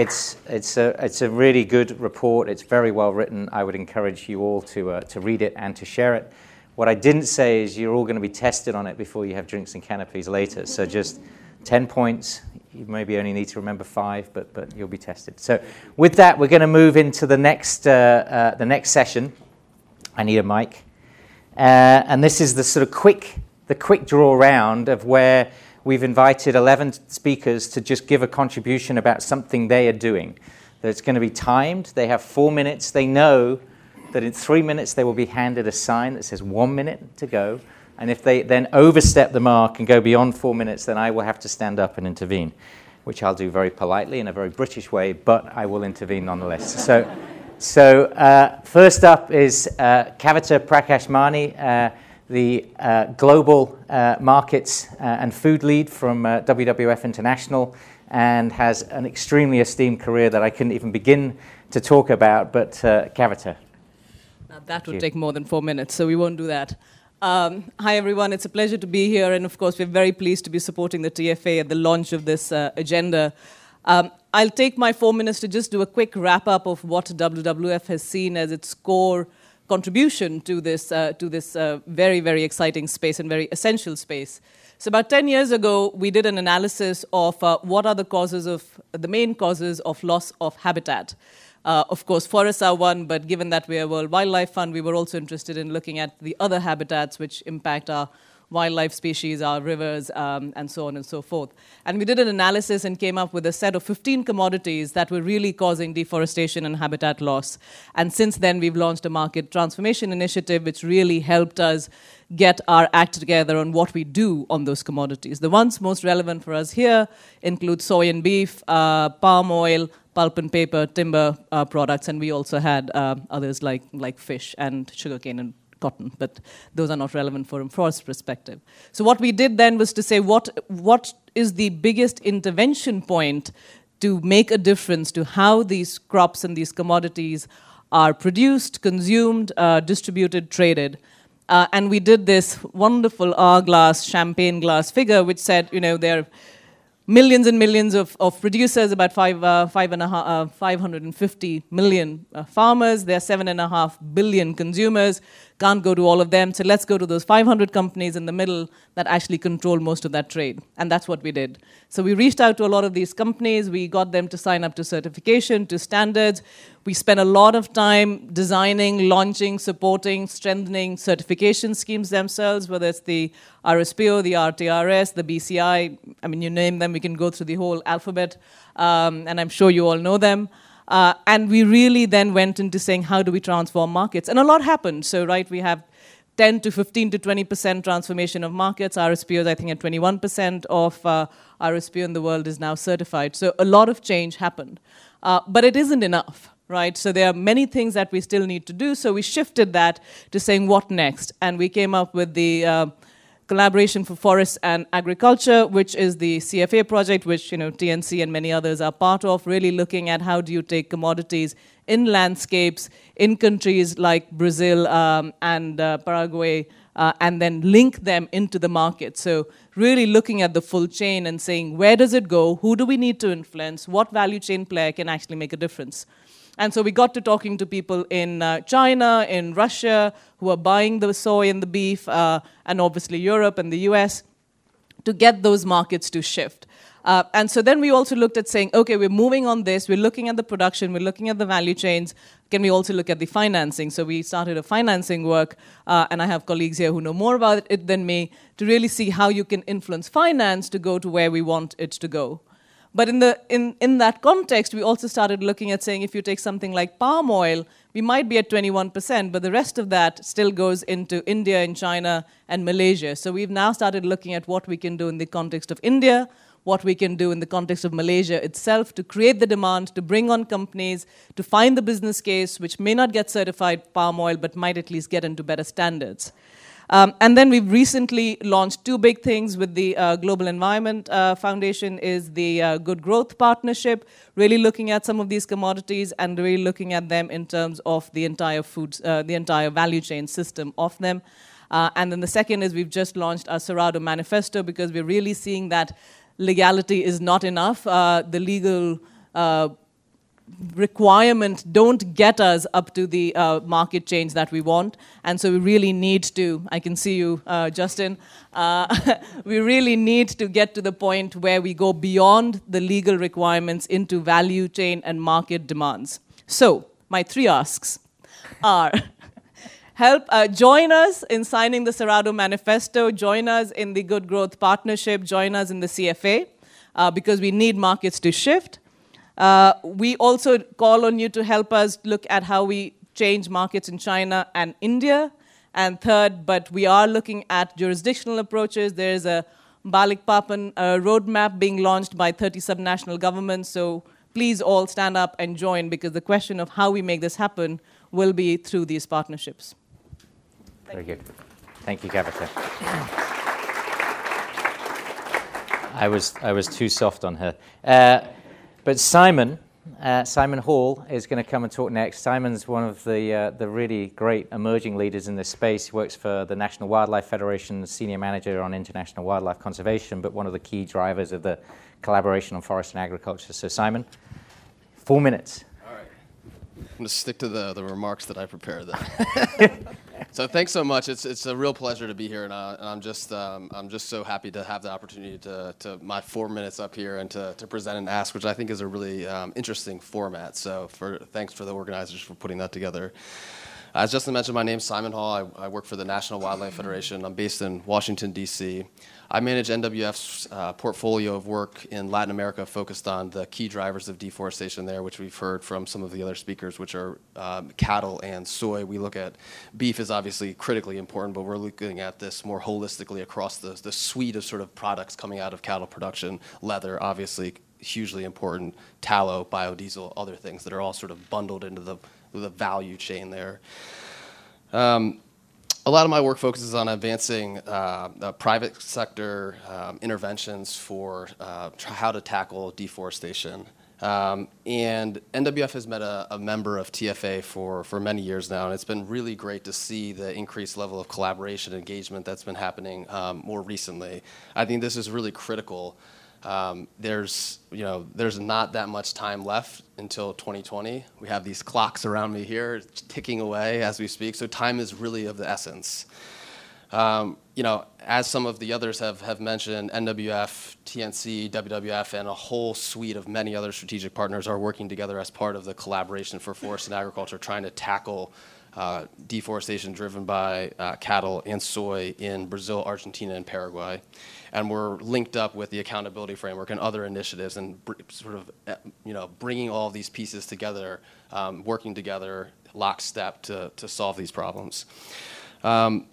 It's, it's, a, it's a really good report. It's very well written. I would encourage you all to, uh, to read it and to share it. What I didn't say is you're all going to be tested on it before you have drinks and canopies later. So just 10 points, you maybe only need to remember five, but, but you'll be tested. So with that, we're going to move into the next, uh, uh, the next session. I need a mic. Uh, and this is the sort of quick, the quick draw round of where we've invited 11 speakers to just give a contribution about something they are doing. That's going to be timed. They have four minutes. They know that in three minutes they will be handed a sign that says one minute to go. And if they then overstep the mark and go beyond four minutes, then I will have to stand up and intervene, which I'll do very politely in a very British way, but I will intervene nonetheless. so, so uh, first up is uh, Kavita Prakash-Mani, uh, the uh, global uh, markets uh, and food lead from uh, WWF International, and has an extremely esteemed career that I couldn't even begin to talk about. But Kavita. Now that would take more than four minutes, so we won't do that. Um, hi, everyone. It's a pleasure to be here. And of course, we're very pleased to be supporting the TFA at the launch of this uh, agenda. Um, I'll take my four minutes to just do a quick wrap up of what WWF has seen as its core contribution to this, uh, to this uh, very, very exciting space and very essential space. So, about 10 years ago, we did an analysis of uh, what are the causes of the main causes of loss of habitat. Uh, of course, forests are one, but given that we are a World Wildlife Fund, we were also interested in looking at the other habitats which impact our wildlife species, our rivers, um, and so on and so forth. And we did an analysis and came up with a set of 15 commodities that were really causing deforestation and habitat loss. And since then, we've launched a market transformation initiative, which really helped us get our act together on what we do on those commodities. The ones most relevant for us here include soy and beef, uh, palm oil, pulp and paper, timber uh, products, and we also had uh, others like, like fish and sugarcane and cotton, but those are not relevant from a forest perspective. So what we did then was to say what, what is the biggest intervention point to make a difference to how these crops and these commodities are produced, consumed, uh, distributed, traded. Uh, and we did this wonderful hourglass, champagne glass figure, which said, you know, there are millions and millions of, of producers, about five, uh, five and a half, uh, 550 million uh, farmers. There are seven and a half billion consumers. Can't go to all of them. So let's go to those 500 companies in the middle that actually control most of that trade. And that's what we did. So we reached out to a lot of these companies. We got them to sign up to certification, to standards. We spent a lot of time designing, launching, supporting, strengthening certification schemes themselves, whether it's the RSPO, the RTRS, the BCI. I mean, you name them, we can go through the whole alphabet. Um, and I'm sure you all know them. Uh, and we really then went into saying, how do we transform markets? And a lot happened. So, right, we have 10 to 15 to 20% transformation of markets. RSPO is, I think, at 21% of uh, RSPO in the world is now certified. So, a lot of change happened. Uh, but it isn't enough. Right, so there are many things that we still need to do. So we shifted that to saying what next, and we came up with the uh, Collaboration for Forests and Agriculture, which is the CFA project, which you know TNC and many others are part of, really looking at how do you take commodities in landscapes in countries like Brazil um, and uh, Paraguay, uh, and then link them into the market. So really looking at the full chain and saying where does it go, who do we need to influence, what value chain player can actually make a difference. And so we got to talking to people in uh, China, in Russia, who are buying the soy and the beef, uh, and obviously Europe and the US, to get those markets to shift. Uh, and so then we also looked at saying, okay, we're moving on this, we're looking at the production, we're looking at the value chains. Can we also look at the financing? So we started a financing work, uh, and I have colleagues here who know more about it than me, to really see how you can influence finance to go to where we want it to go. But in, the, in, in that context, we also started looking at saying if you take something like palm oil, we might be at 21%, but the rest of that still goes into India and China and Malaysia. So we've now started looking at what we can do in the context of India, what we can do in the context of Malaysia itself to create the demand, to bring on companies, to find the business case, which may not get certified palm oil, but might at least get into better standards. Um, and then we've recently launched two big things with the uh, Global Environment uh, Foundation is the uh, Good Growth Partnership, really looking at some of these commodities and really looking at them in terms of the entire food, uh, the entire value chain system of them. Uh, and then the second is we've just launched our Cerrado Manifesto because we're really seeing that legality is not enough. Uh, the legal requirement don't get us up to the uh, market change that we want. And so we really need to, I can see you, uh, Justin, uh, we really need to get to the point where we go beyond the legal requirements into value chain and market demands. So, my three asks are help uh, join us in signing the Cerrado Manifesto, join us in the Good Growth Partnership, join us in the CFA, uh, because we need markets to shift. Uh, we also call on you to help us look at how we change markets in China and India. And third, but we are looking at jurisdictional approaches. There is a Balikpapan uh, roadmap being launched by 30 subnational governments. So please all stand up and join because the question of how we make this happen will be through these partnerships. Very good. Thank you, Kavita. I was, I was too soft on her. Uh, but Simon, uh, Simon Hall is going to come and talk next. Simon's one of the, uh, the really great emerging leaders in this space. He works for the National Wildlife Federation, senior manager on international wildlife conservation, but one of the key drivers of the collaboration on forest and agriculture. So, Simon, four minutes. All right. I'm going to stick to the, the remarks that I prepared then. so thanks so much. It's, it's a real pleasure to be here, and, and I'm just um, I'm just so happy to have the opportunity to, to my four minutes up here and to, to present and ask, which I think is a really um, interesting format. So for thanks for the organizers for putting that together. As Justin mentioned, my name is Simon Hall. I, I, work for the National Wildlife Federation. I'm based in Washington, D.C. I manage NWF's uh, portfolio of work in Latin America focused on the key drivers of deforestation there, which we've heard from some of the other speakers, which are um, cattle and soy. We look at beef is obviously critically important, but we're looking at this more holistically across the, the suite of sort of products coming out of cattle production. Leather, obviously, hugely important, tallow, biodiesel, other things that are all sort of bundled into the the value chain there. Um, a lot of my work focuses on advancing uh, private sector um, interventions for uh, how to tackle deforestation. Um, and NWF has been a, a, member of TFA for, for many years now, and it's been really great to see the increased level of collaboration and engagement that's been happening um, more recently. I think this is really critical um, there's, you know, there's not that much time left until 2020. We have these clocks around me here ticking away as we speak, so time is really of the essence. Um, you know, as some of the others have, have mentioned, NWF, TNC, WWF, and a whole suite of many other strategic partners are working together as part of the collaboration for forest and agriculture, trying to tackle uh, deforestation driven by uh, cattle and soy in Brazil, Argentina, and Paraguay. And we're linked up with the accountability framework and other initiatives and sort of, uh, you know, bringing all these pieces together, um, working together lockstep to, to solve these problems. Um,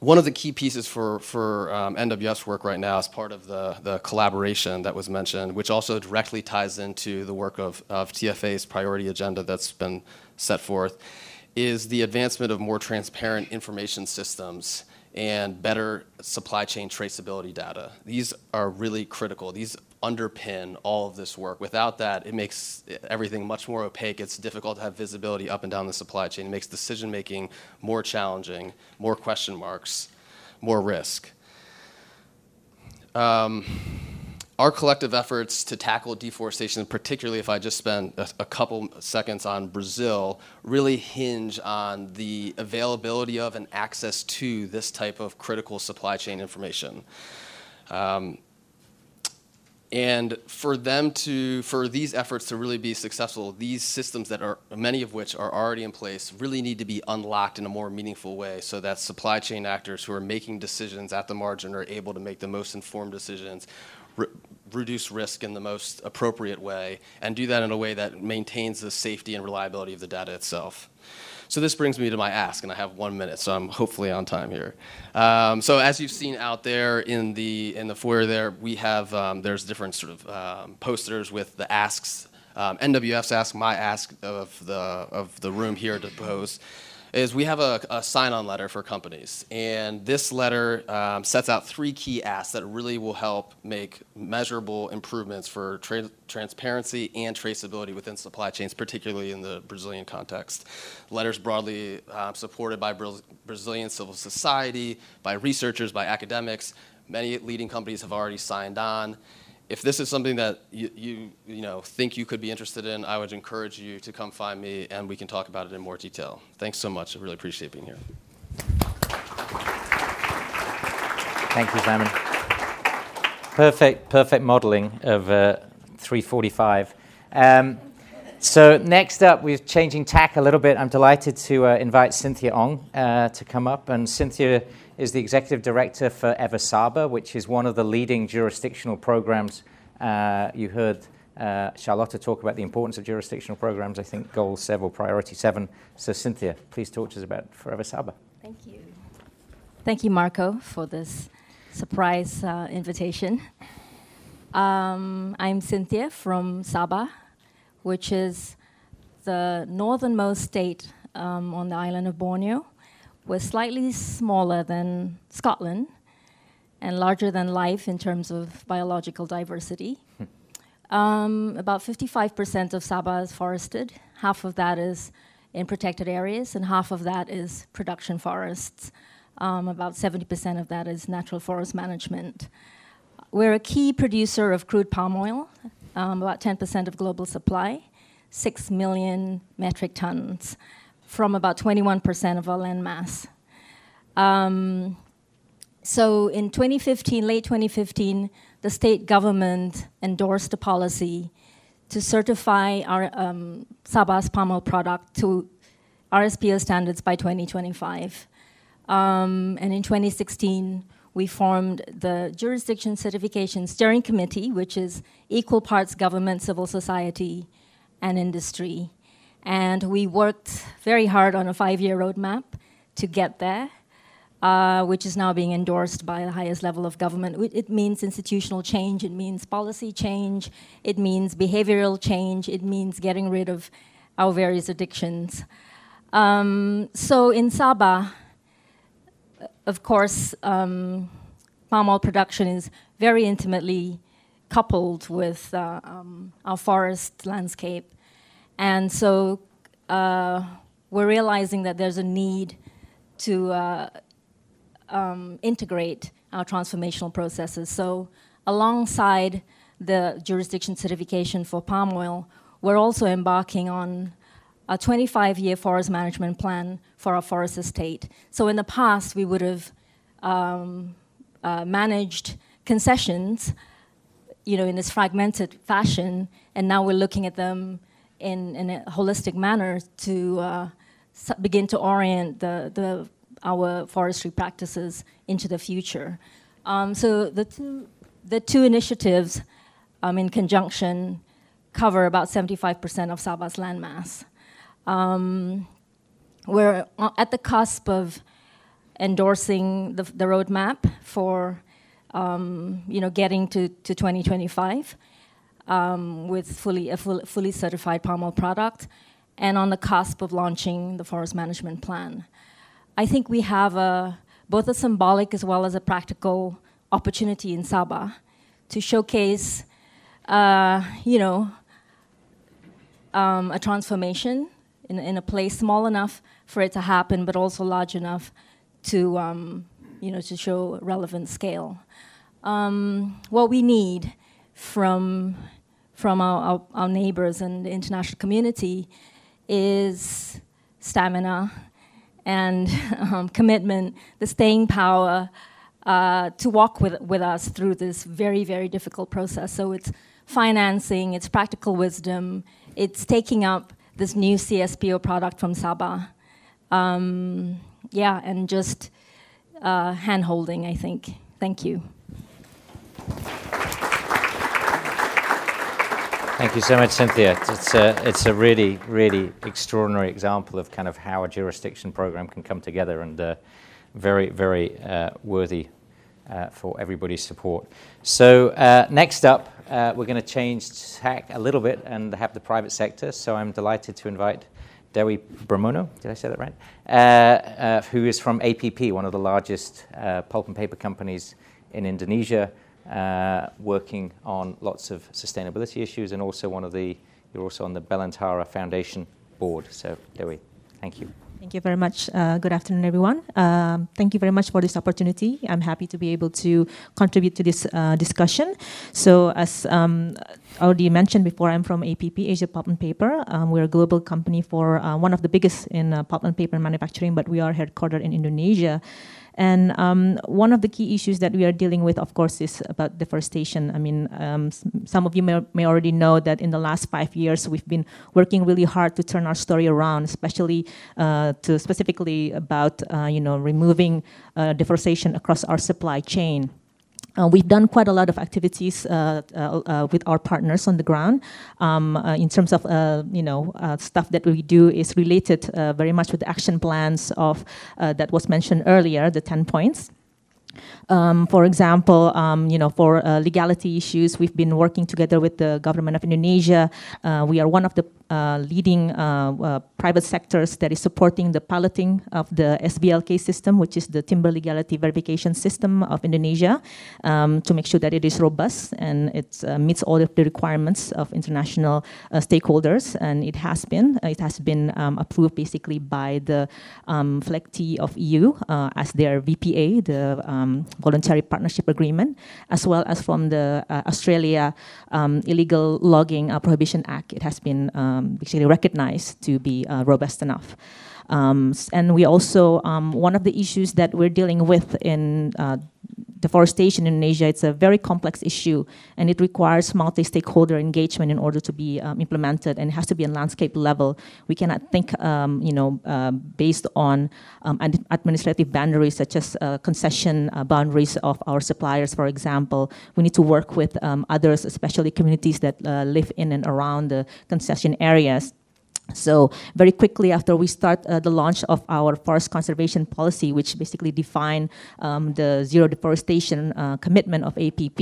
one of the key pieces for, for um, NWF's work right now is part of the, the collaboration that was mentioned, which also directly ties into the work of, of TFA's priority agenda that's been set forth is the advancement of more transparent information systems and better supply chain traceability data. These are really critical. These underpin all of this work. Without that, it makes everything much more opaque. It's difficult to have visibility up and down the supply chain. It makes decision making more challenging, more question marks, more risk. Um, our collective efforts to tackle deforestation, particularly if I just spend a, a, couple seconds on Brazil, really hinge on the availability of and access to this type of critical supply chain information. Um, and for them to, for these efforts to really be successful, these systems that are, many of which are already in place, really need to be unlocked in a more meaningful way so that supply chain actors who are making decisions at the margin are able to make the most informed decisions reduce risk in the most appropriate way and do that in a way that maintains the safety and reliability of the data itself. So this brings me to my ask, and I have one minute, so I'm hopefully on time here. Um, so as you've seen out there in the in the foyer, there we have um, there's different sort of um, posters with the asks. Um, NWF's ask, my ask of the of the room here to pose is we have a, a sign-on letter for companies, and this letter um, sets out three key asks that really will help make measurable improvements for tra- transparency and traceability within supply chains, particularly in the Brazilian context. Letters broadly uh, supported by Bra- Brazilian civil society, by researchers, by academics. Many leading companies have already signed on if this is something that you, you, you know, think you could be interested in, I would encourage you to come find me and we can talk about it in more detail. Thanks so much. I really appreciate being here. Thank you, Simon. Perfect, perfect modeling of uh, 345. Um, so next up, we're changing tack a little bit. I'm delighted to uh, invite Cynthia Ong uh, to come up. And Cynthia is the executive director Forever Sabah, which is one of the leading jurisdictional programs. Uh, you heard uh, Charlotta talk about the importance of jurisdictional programs, I think goal seven, or priority seven. So, Cynthia, please talk to us about Forever Sabah. Thank you. Thank you, Marco, for this surprise uh, invitation. Um, I'm Cynthia from Sabah, which is the northernmost state um, on the island of Borneo was slightly smaller than Scotland and larger than life in terms of biological diversity. Hmm. Um, about 55% of Sabah is forested. Half of that is in protected areas, and half of that is production forests. Um, about 70% of that is natural forest management. We're a key producer of crude palm oil, um, about 10% of global supply, 6 million metric tons from about 21% of our land mass. Um, so in 2015, late 2015, the state government endorsed a policy to certify our um, Sabah's palm oil product to RSPO standards by 2025. Um, and in 2016, we formed the Jurisdiction Certification Steering Committee, which is equal parts government, civil society, and industry. And we worked very hard on a five year roadmap to get there, uh, which is now being endorsed by the highest level of government. It means institutional change, it means policy change, it means behavioral change, it means getting rid of our various addictions. Um, so in Sabah, of course, um, palm oil production is very intimately coupled with uh, um, our forest landscape. And so uh, we're realizing that there's a need to uh, um, integrate our transformational processes. So, alongside the jurisdiction certification for palm oil, we're also embarking on a 25 year forest management plan for our forest estate. So, in the past, we would have um, uh, managed concessions you know, in this fragmented fashion, and now we're looking at them in, in a holistic manner to uh, begin to orient the, the, our forestry practices into the future. Um, so the two, the two initiatives um, in conjunction cover about 75% of Sabah's landmass. Um, we're at the cusp of endorsing the, the roadmap for um, you know, getting to, to 2025 um, with fully, a full, fully certified palm oil product and on the cusp of launching the forest management plan. I think we have a, both a symbolic as well as a practical opportunity in Sabah to showcase, uh, you know, um, a transformation in, in a place small enough for it to happen, but also large enough to, um, you know, to show relevant scale. Um, what we need from from our, our, our, neighbors and the international community is stamina and um, commitment, the staying power uh, to walk with, with us through this very, very difficult process. So it's financing, it's practical wisdom, it's taking up this new CSPO product from Sabah. Um, yeah, and just uh, hand holding, I think. Thank you. Thank you so much, Cynthia. It's a, it's a really, really extraordinary example of kind of how a jurisdiction program can come together and uh, very, very uh, worthy uh, for everybody's support. So, uh, next up, uh, we're going to change tack a little bit and have the private sector. So, I'm delighted to invite Dewi Bramono, did I say that right? Uh, who is from APP, one of the largest pulp and paper companies in Indonesia uh, working on lots of sustainability issues, and also one of the you're also on the Belantara Foundation board. So, there we, thank you. Thank you very much. Uh, good afternoon, everyone. Um, thank you very much for this opportunity. I'm happy to be able to contribute to this uh, discussion. So, as um, already mentioned before, I'm from APP, Asia Pulp and Paper. Um, we're a global company for uh, one of the biggest in uh, pulp and paper manufacturing, but we are headquartered in Indonesia. And um, one of the key issues that we are dealing with, of course, is about deforestation. I mean, um, some of you may, may, already know that in the last five years, we've been working really hard to turn our story around, especially uh, to specifically about, uh, you know, removing uh, deforestation across our supply chain. Uh, we've done quite a lot of activities uh, uh, uh with our partners on the ground. Um, uh, in terms of uh, you know stuff that we do is related very much with the action plans of that was mentioned earlier, the ten points. Um, for example, um, you know, for uh, legality issues, we've been working together with the government of Indonesia. Uh, we are one of the leading uh, uh, private sectors that is supporting the piloting of the SVLK system, which is the timber legality verification system of Indonesia, um, to make sure that it is robust and it uh, meets all of the requirements of international stakeholders. And it has been. It has been um, approved basically by the um, FLEGT of EU as their VPA, the um, voluntary partnership agreement, as well as from the uh, Australia um, Illegal Logging uh, Prohibition Act. It has been um, basically recognized to be uh, robust enough. Um, and we also, um, one of the issues that we're dealing with in uh, deforestation in Indonesia, it's a very complex issue and it requires multi-stakeholder engagement in order to be um, implemented and it has to be on landscape level. We cannot think, um, you know, uh, based on um, administrative boundaries such as uh, concession uh, boundaries of our suppliers, for example. We need to work with um, others, especially communities that uh, live in and around the concession areas so very quickly after we start uh, the launch of our forest conservation policy, which basically define um, the zero deforestation uh, commitment of APP,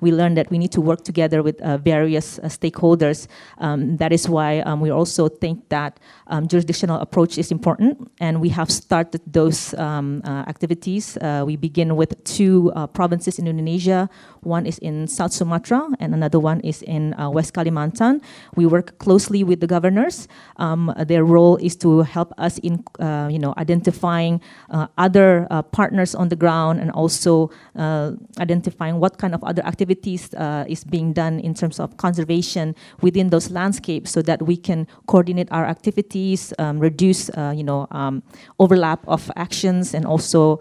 we learned that we need to work together with uh, various uh, stakeholders. Um, that is why um, we also think that um, jurisdictional approach is important, and we have started those um, uh, activities. Uh, we begin with two provinces in Indonesia. One is in South Sumatra, and another one is in West Kalimantan. We work closely with the governors. Um, their role is to help us in, uh, you know, identifying uh, other uh, partners on the ground and also uh, identifying what kind of other activities uh, is being done in terms of conservation within those landscapes, so that we can coordinate our activities, um, reduce, uh, you know, um, overlap of actions, and also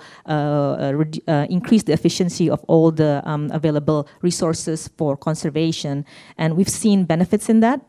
increase the efficiency of all the um, available resources for conservation. And we've seen benefits in that.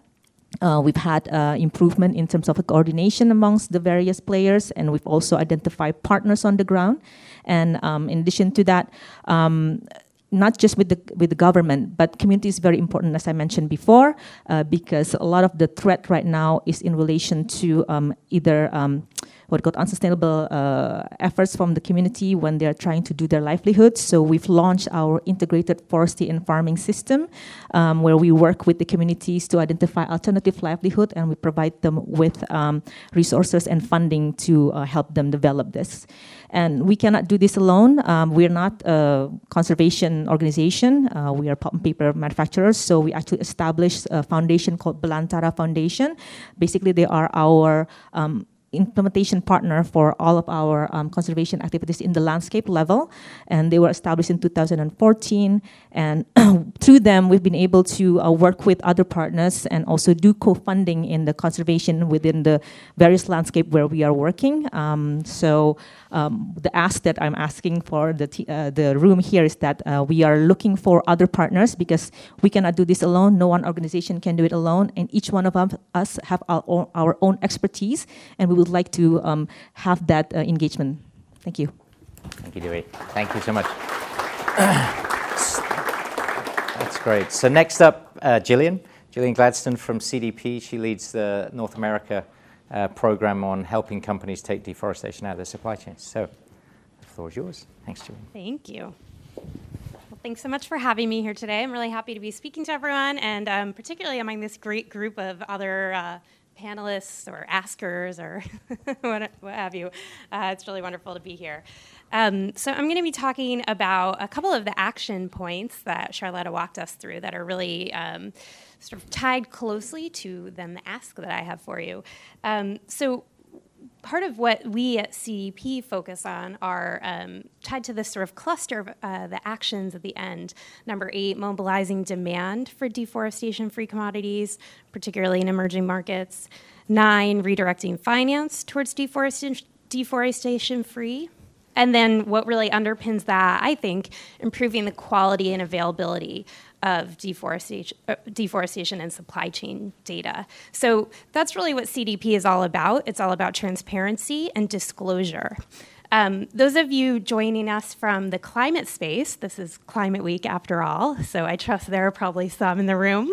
Uh, we've had uh, improvement in terms of coordination amongst the various players, and we've also identified partners on the ground. And um, in addition to that, um, not just with the with the government, but community is very important, as I mentioned before, uh, because a lot of the threat right now is in relation to um, either um, what called unsustainable uh, efforts from the community when they're trying to do their livelihoods. So we've launched our integrated forestry and farming system, um, where we work with the communities to identify alternative livelihood, and we provide them with um, resources and funding to uh, help them develop this. And we cannot do this alone. Um, we're not a conservation organization. Uh, we are pulp and paper manufacturers. So we actually established a foundation called Belantara Foundation. Basically, they are our um, implementation partner for all of our um, conservation activities in the landscape level. And they were established in 2014. And through them, we've been able to uh, work with other partners and also do co-funding in the conservation within the various landscape where we are working. Um, so um, the ask that I'm asking for the, uh, the room here is that uh, we are looking for other partners because we cannot do this alone. No one organization can do it alone. And each one of us have our own, our own expertise. And we would like to um, have that uh, engagement. Thank you. Thank you, Dewi. Thank you so much. That's great. So next up, uh, Gillian. Gillian Gladstone from CDP. She leads the North America uh, program on helping companies take deforestation out of their supply chains. So the floor is yours. Thanks, Gillian. Thank you. Well, thanks so much for having me here today. I'm really happy to be speaking to everyone, and um, particularly among this great group of other uh, panelists or askers or what, what, have you. Uh, it's really wonderful to be here. Um, so I'm going to be talking about a couple of the action points that Charlotta walked us through that are really um, sort of tied closely to then the ask that I have for you. Um, so part of what we at CDP focus on are um, tied to this sort of cluster of uh, the actions at the end. Number eight, mobilizing demand for deforestation free commodities, particularly in emerging markets. Nine, redirecting finance towards deforestation free. And then what really underpins that, I think, improving the quality and availability of deforestation, uh, deforestation and supply chain data. So that's really what CDP is all about. It's all about transparency and disclosure. Um, those of you joining us from the climate space, this is Climate Week after all, so I trust there are probably some in the room.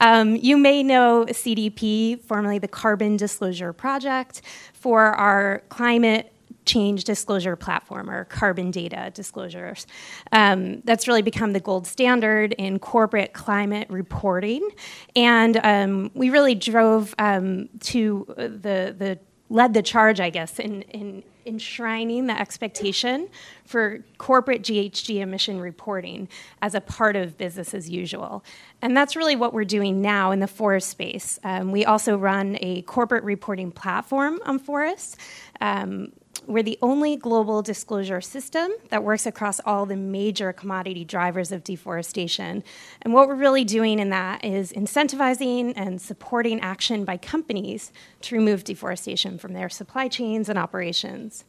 Um, you may know CDP, formerly the Carbon Disclosure Project, for our climate change disclosure platform or carbon data disclosures. Um, that's really become the gold standard in corporate climate reporting. And um, we really drove um, to the, the, led the charge, I guess, in, in enshrining the expectation for corporate GHG emission reporting as a part of business as usual. And that's really what we're doing now in the forest space. Um, we also run a corporate reporting platform on forests. Um, we're the only global disclosure system that works across all the major commodity drivers of deforestation. And what we're really doing in that is incentivizing and supporting action by companies to remove deforestation from their supply chains and operations.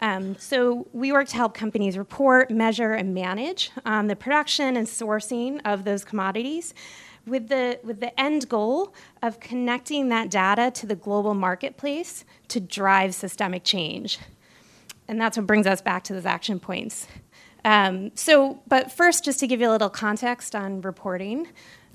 Um, so we work to help companies report, measure, and manage um, the production and sourcing of those commodities with the, with the end goal of connecting that data to the global marketplace to drive systemic change. And that's what brings us back to those action points. Um, so, but first, just to give you a little context on reporting,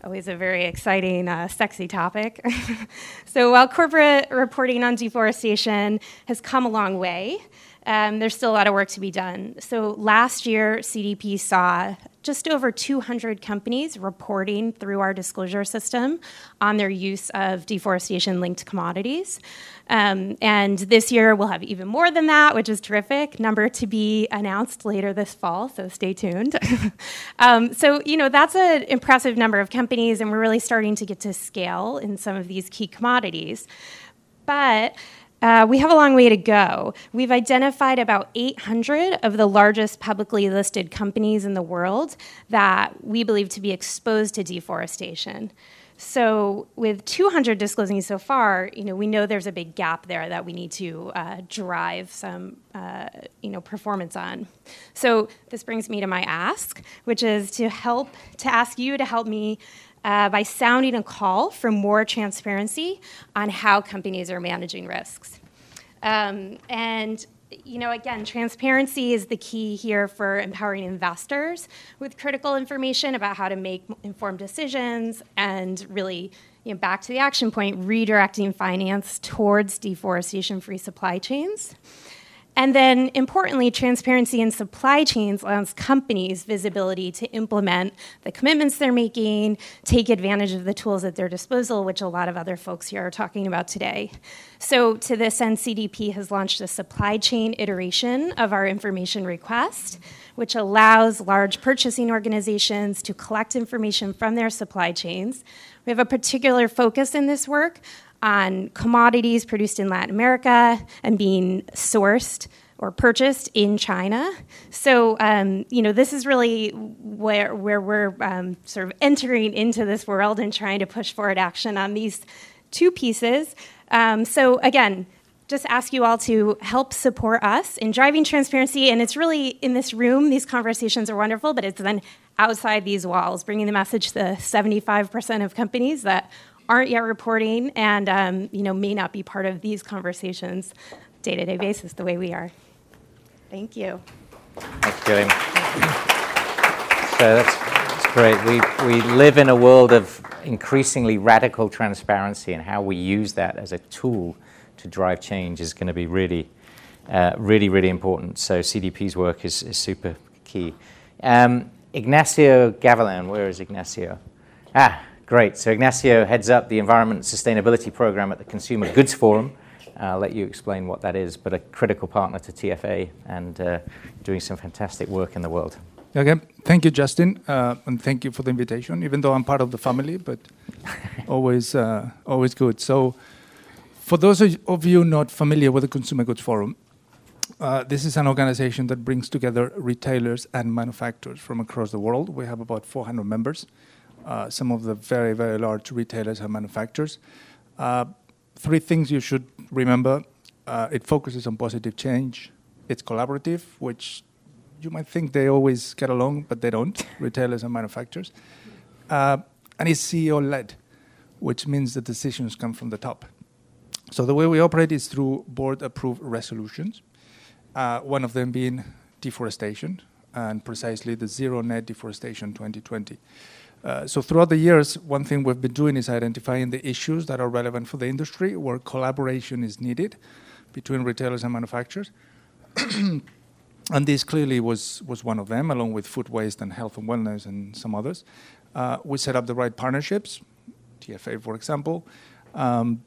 always a very exciting, uh, sexy topic. so, while corporate reporting on deforestation has come a long way, um, there's still a lot of work to be done. So last year, CDP saw just over 200 companies reporting through our disclosure system on their use of deforestation linked commodities. Um, and this year, we'll have even more than that, which is terrific. Number to be announced later this fall, so stay tuned. um, so, you know, that's an impressive number of companies, and we're really starting to get to scale in some of these key commodities. But uh, we have a long way to go. We've identified about 800 of the largest publicly listed companies in the world that we believe to be exposed to deforestation. So, with 200 disclosing so far, you know, we know there's a big gap there that we need to uh, drive some, uh, you know, performance on. So, this brings me to my ask, which is to help to ask you to help me uh, by sounding a call for more transparency on how companies are managing risks. Um, and you know, again, transparency is the key here for empowering investors with critical information about how to make informed decisions and really, you know, back to the action point, redirecting finance towards deforestation free supply chains. And then, importantly, transparency in supply chains allows companies visibility to implement the commitments they're making, take advantage of the tools at their disposal, which a lot of other folks here are talking about today. So, to this end, CDP has launched a supply chain iteration of our information request, which allows large purchasing organizations to collect information from their supply chains. We have a particular focus in this work on commodities produced in Latin America and being sourced or purchased in China. So, um, you know, this is really where, where we're um, sort of entering into this world and trying to push forward action on these two pieces. Um, so, again, just ask you all to help support us in driving transparency. And it's really in this room, these conversations are wonderful, but it's then outside these walls, bringing the message to 75% of companies that aren't yet reporting and um, you know may not be part of these conversations day-to-day basis the way we are. Thank you. Thanks, Gillian. So that's, that's great. We, we live in a world of increasingly radical transparency, and how we use that as a tool to drive change is going to be really, uh, really, really important. So CDP's work is, is super key. Um, Ignacio Gavilan, where is Ignacio? Ah, Great. So Ignacio heads up the Environment and Sustainability Program at the Consumer Goods Forum. I'll let you explain what that is, but a critical partner to TFA and uh, doing some fantastic work in the world. Okay. Thank you, Justin, uh, and thank you for the invitation. Even though I'm part of the family, but always, uh, always good. So, for those of you not familiar with the Consumer Goods Forum, uh, this is an organization that brings together retailers and manufacturers from across the world. We have about 400 members some of the very, very large retailers and manufacturers. Uh, three things you should remember. Uh, it focuses on positive change. It's collaborative, which you might think they always get along, but they don't, retailers and manufacturers. Uh, and it's CEO led, which means the decisions come from the top. So the way we operate is through board approved resolutions, uh, one of them being deforestation, and precisely the Zero Net Deforestation 2020. Uh, so throughout the years, one thing we've been doing is identifying the issues that are relevant for the industry, where collaboration is needed between retailers and manufacturers. and this clearly was, was one of them, along with food waste and health and wellness and some others. Uh, we set up the right partnerships, TFA, for example, um,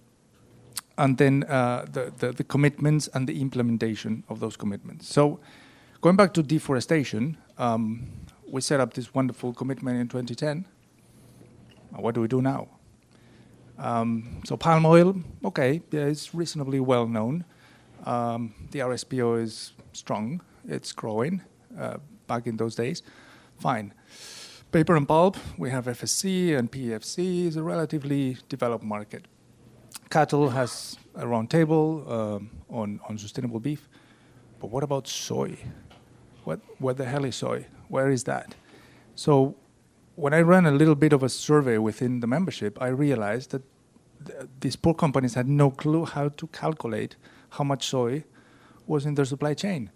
and then uh, the, commitments and the implementation of those commitments. So, going back to deforestation, um, we set up this wonderful commitment in 2010. What do we do now? Um, so palm oil, okay, yeah, it's reasonably well known. Um, the RSPO is strong, it's growing. Uh, back in those days, fine. Paper and pulp, we have FSC and PEFC is a relatively developed market. Cattle has a round table um, on, on sustainable beef. But what about soy? What, what the hell is soy? Where is that? So when I ran a little bit of a survey within the membership, I realized that th- these poor companies had no clue how to calculate how much soy was in their supply chain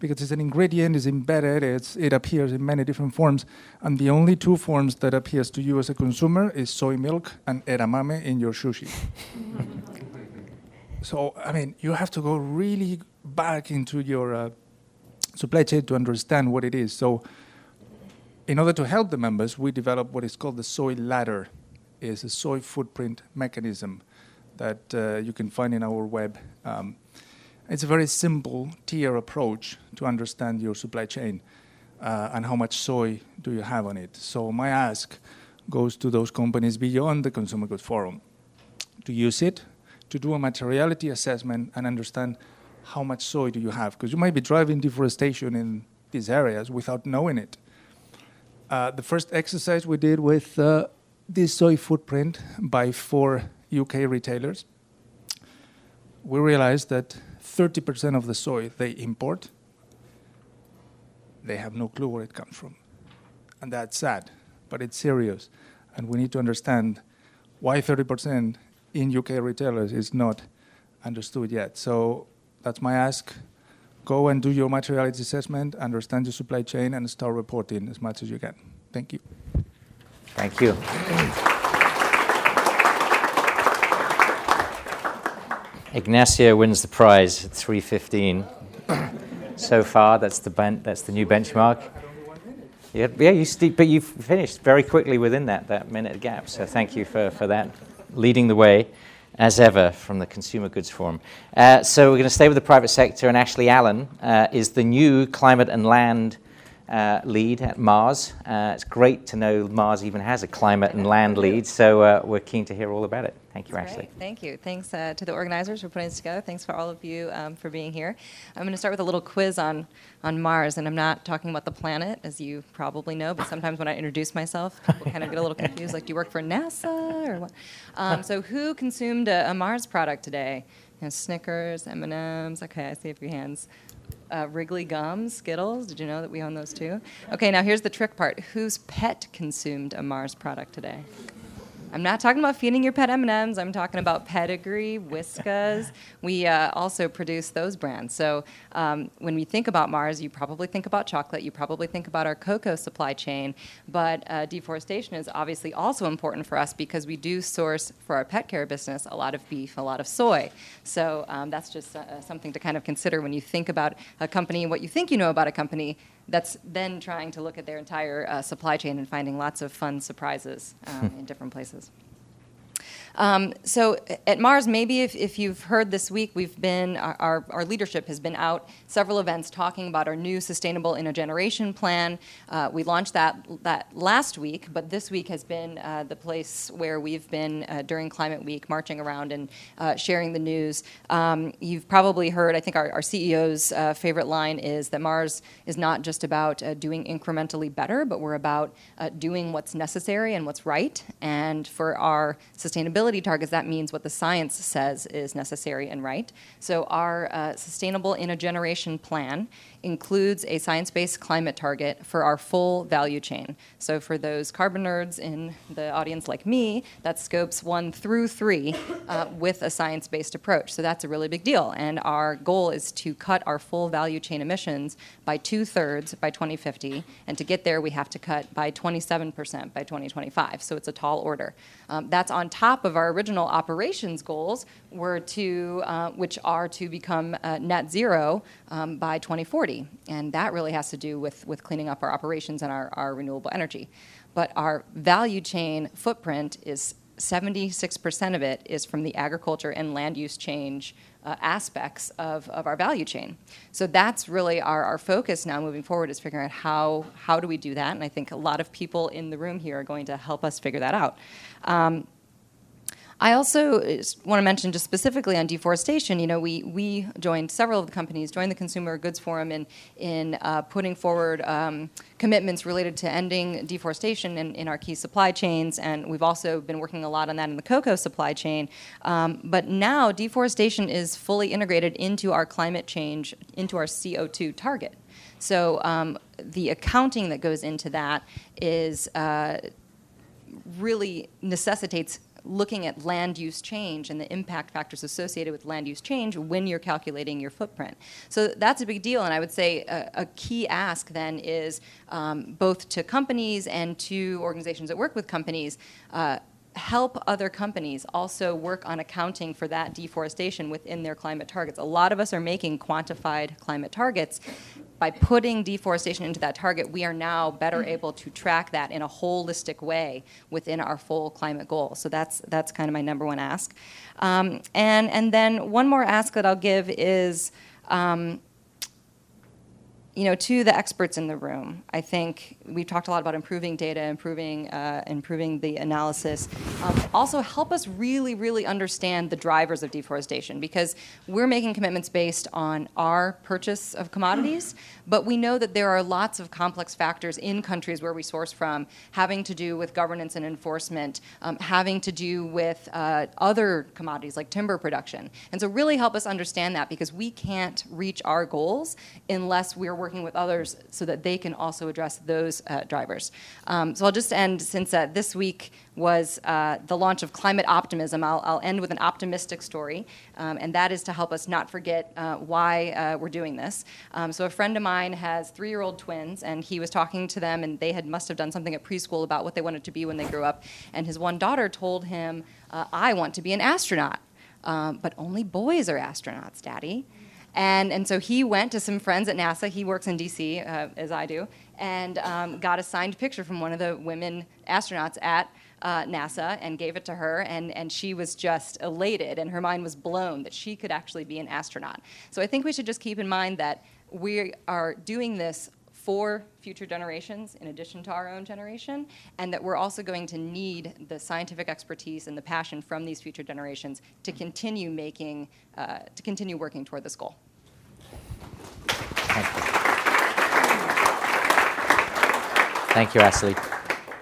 because it's an ingredient, it's embedded, it's, it appears in many different forms, and the only two forms that appears to you as a consumer is soy milk and edamame in your sushi. so, I mean, you have to go really back into your uh, supply chain to understand what it is. So, in order to help the members, we developed what is called the soy ladder. It's a soy footprint mechanism that uh, you can find in our web. Um, it's a very simple tier approach to understand your supply chain uh, and how much soy do you have on it. So my ask goes to those companies beyond the Consumer Goods Forum to use it, to do a materiality assessment and understand how much soy do you have, because you might be driving deforestation in these areas without knowing it. Uh, the first exercise we did with uh, this soy footprint by four UK retailers, we realized that 30% of the soy they import, they have no clue where it comes from. And that's sad, but it's serious. And we need to understand why 30% in UK retailers is not understood yet. So that's my ask. Go and do your materiality assessment, understand your supply chain, and start reporting as much as you can. Thank you. Thank you. Ignacio wins the prize at 315. so far, that's the, ben- that's the new benchmark. Yeah, yeah you st- but you've finished very quickly within that, that minute gap. So thank you for, for that, leading the way, as ever, from the Consumer Goods Forum. Uh, so we're going to stay with the private sector, and Ashley Allen uh, is the new climate and land uh, lead at Mars. Uh, it's great to know Mars even has a climate and land lead, so uh, we're keen to hear all about it. Thank you, That's Ashley. Great. Thank you. Thanks uh, to the organizers for putting this together. Thanks for all of you um, for being here. I'm going to start with a little quiz on, on Mars, and I'm not talking about the planet, as you probably know, but sometimes when I introduce myself, people kind of get a little confused, like, do you work for NASA or what? Um, so who consumed a, a Mars product today? You know, Snickers, M&Ms. Okay, I see a few hands. Uh, Wrigley gums, Skittles. Did you know that we own those too? Okay, now here's the trick part. Whose pet consumed a Mars product today? I'm not talking about feeding your pet M&Ms. I'm talking about Pedigree, Whiskas. We uh, also produce those brands. So um, when we think about Mars, you probably think about chocolate. You probably think about our cocoa supply chain. But uh, deforestation is obviously also important for us because we do source for our pet care business a lot of beef, a lot of soy. So um, that's just uh, something to kind of consider when you think about a company, what you think you know about a company that's then trying to look at their entire uh, supply chain and finding lots of fun surprises um, in different places. Um, so at Mars, maybe if, if you've heard this week, we've been, our, our leadership has been out several events talking about our new sustainable in a generation plan. Uh, we launched that, that last week, but this week has been uh, the place where we've been uh, during Climate Week marching around and uh, sharing the news. Um, you've probably heard, I think our, our CEO's uh, favorite line is that Mars is not just about uh, doing incrementally better, but we're about doing what's necessary and what's right. And for our sustainability targets, that means what the science says is necessary and right. So our uh, sustainable in a generation plan includes a science based climate target for our full value chain. So, for those carbon nerds in the audience like me, that's scopes one through three uh, with a science based approach. So, that's a really big deal. And our goal is to cut our full value chain emissions by two thirds by 2050. And to get there, we have to cut by 27% by 2025. So, it's a tall order. Um, that's on top of our original operations goals, were to, uh, which are to become uh, net zero um, by 2040. And that really has to do with, with cleaning up our operations and our, our renewable energy. But our value chain footprint is 76% of it is from the agriculture and land use change uh, aspects of, of our value chain. So that's really our, our focus now moving forward is figuring out how, how do we do that. And I think a lot of people in the room here are going to help us figure that out. Um, I also want to mention just specifically on deforestation. You know, we we joined several of the companies, joined the Consumer Goods Forum in in uh, putting forward um, commitments related to ending deforestation in, in our key supply chains, and we've also been working a lot on that in the cocoa supply chain. Um, but now deforestation is fully integrated into our climate change, into our CO2 target. So um, the accounting that goes into that is uh, really necessitates looking at land use change and the impact factors associated with land use change when you're calculating your footprint. So that's a big deal, and I would say a, a key ask then is um, both to companies and to organizations that work with companies. Uh, help other companies also work on accounting for that deforestation within their climate targets. A lot of us are making quantified climate targets. By putting deforestation into that target, we are now better Mm-hmm. able to track that in a holistic way within our full climate goal. So that's that's kind of my number one ask. Um, and and then one more ask that I'll give is. Um, you know, to the experts in the room, I think we've talked a lot about improving data, improving, uh, improving the analysis. Um, also, help us really, really understand the drivers of deforestation because we're making commitments based on our purchase of commodities, but we know that there are lots of complex factors in countries where we source from, having to do with governance and enforcement, um, having to do with uh, other commodities like timber production. And so, really help us understand that because we can't reach our goals unless we're working with others so that they can also address those uh, drivers. Um, so I'll just end since uh, this week was uh, the launch of Climate Optimism. I'll, I'll end with an optimistic story, um, and that is to help us not forget uh, why uh, we're doing this. Um, so a friend of mine has three-year-old twins, and he was talking to them, and they had must have done something at preschool about what they wanted to be when they grew up. And his one daughter told him, uh, "I want to be an astronaut." Um, but only boys are astronauts, Daddy. And, and so he went to some friends at NASA. He works in DC, uh, as I do, and um, got a signed picture from one of the women astronauts at uh, NASA and gave it to her. And, and she was just elated, and her mind was blown that she could actually be an astronaut. So I think we should just keep in mind that we are doing this for future generations in addition to our own generation, and that we're also going to need the scientific expertise and the passion from these future generations to continue making, uh, to continue working toward this goal. Thank you, Thank you, Ashley.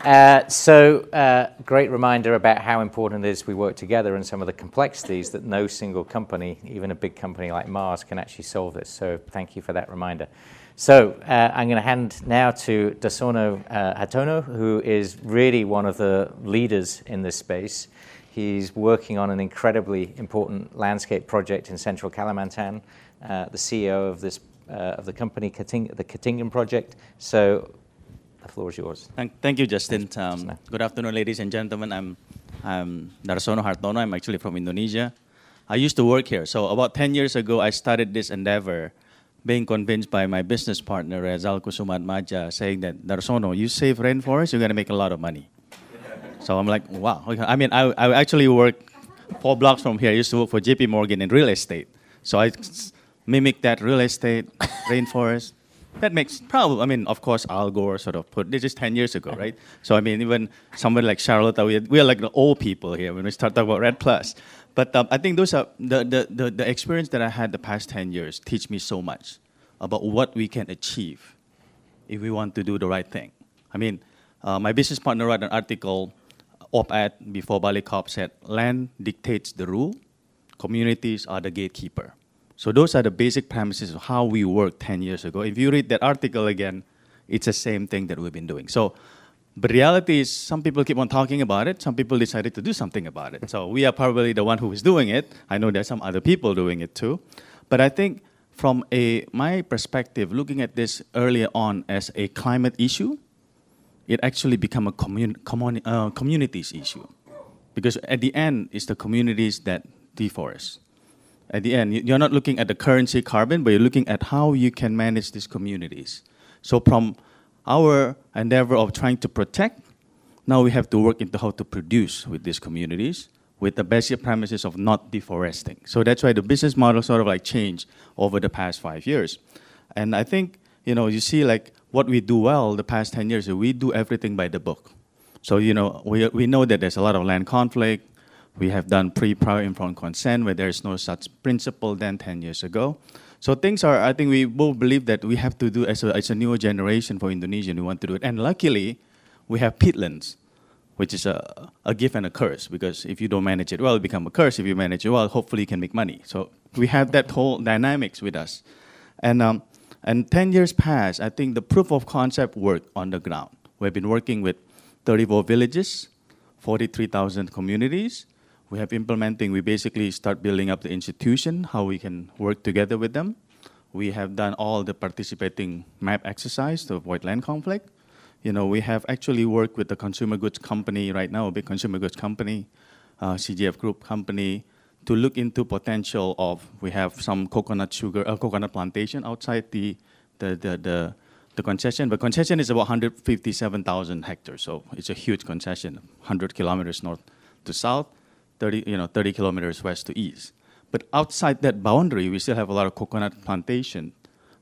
Uh, so, uh, great reminder about how important it is we work together and some of the complexities that no single company, even a big company like Mars, can actually solve this. So, thank you for that reminder. So, uh, I'm going to hand now to Darsono uh, Hartono, who is really one of the leaders in this space. He's working on an incredibly important landscape project in central Kalimantan, uh, the CEO of this of the company, Kating- the Katingan project. So, the floor is yours. Thank, thank you, Justin. Um, good afternoon, ladies and gentlemen. I'm, I'm Darsono Hartono. I'm actually from Indonesia. I used to work here. So about 10 years ago, I started this endeavor, being convinced by my business partner, Rezal Kusumaatmadja, saying that, Darsono, you save rainforest, you're going to make a lot of money. so I'm like, wow. I mean, I, I actually work four blocks from here. I used to work for JP Morgan in real estate. So I mimic that real estate, rainforest. That makes probably, I mean, of course, Al Gore sort of put, this is 10 years ago, right? So, I mean, even somebody like Charlotte, we are, we are like the old people here when we start talking about REDD+. But um, I think those are, the, the, the, the experience that I had the past 10 years teach me so much about what we can achieve if we want to do the right thing. I mean, uh, my business partner wrote an article, op-ed before Bali COP said, land dictates the rule, communities are the gatekeeper. So those are the basic premises of how we worked 10 years ago. If you read that article again, it's the same thing that we've been doing. So but reality is some people keep on talking about it, some people decided to do something about it. So we are probably the one who is doing it. I know there's some other people doing it too. But I think from a my perspective, looking at this earlier on as a climate issue, it actually become a commun- communi- uh, communities issue. Because at the end, it's the communities that deforest. At the end, you- you're not looking at the currency carbon, but you're looking at how you can manage these communities. So from our endeavor of trying to protect, now we have to work into how to produce with these communities with the basic premises of not deforesting. So that's why the business model sort of like changed over the past five years. And I think, you know, you see like what we do well the past 10 years, we do everything by the book. So, you know, we, we know that there's a lot of land conflict, We have done pre-prior informed consent where there is no such principle than 10 years ago. So things are, I think we both believe that we have to do as a, as a newer generation for Indonesia, we want to do it. And luckily, we have peatlands, which is a, a gift and a curse because if you don't manage it well, it becomes a curse. If you manage it well, hopefully you can make money. So we have that whole dynamics with us. And, um, and 10 years passed, I think the proof of concept worked on the ground. We've been working with 34 villages, 43,000 communities. We have implementing, we basically start building up the institution, how we can work together with them. We have done all the participating map exercise to avoid land conflict. You know, we have actually worked with the consumer goods company right now, a big consumer goods company, uh, CGF Group company, to look into potential of, we have some coconut sugar, uh, coconut plantation outside the, the, the, the the concession. But concession is about 157,000 hectares, so it's a huge concession, 100 kilometers north to south, 30, you know, 30 kilometers west to east. But outside that boundary, we still have a lot of coconut plantation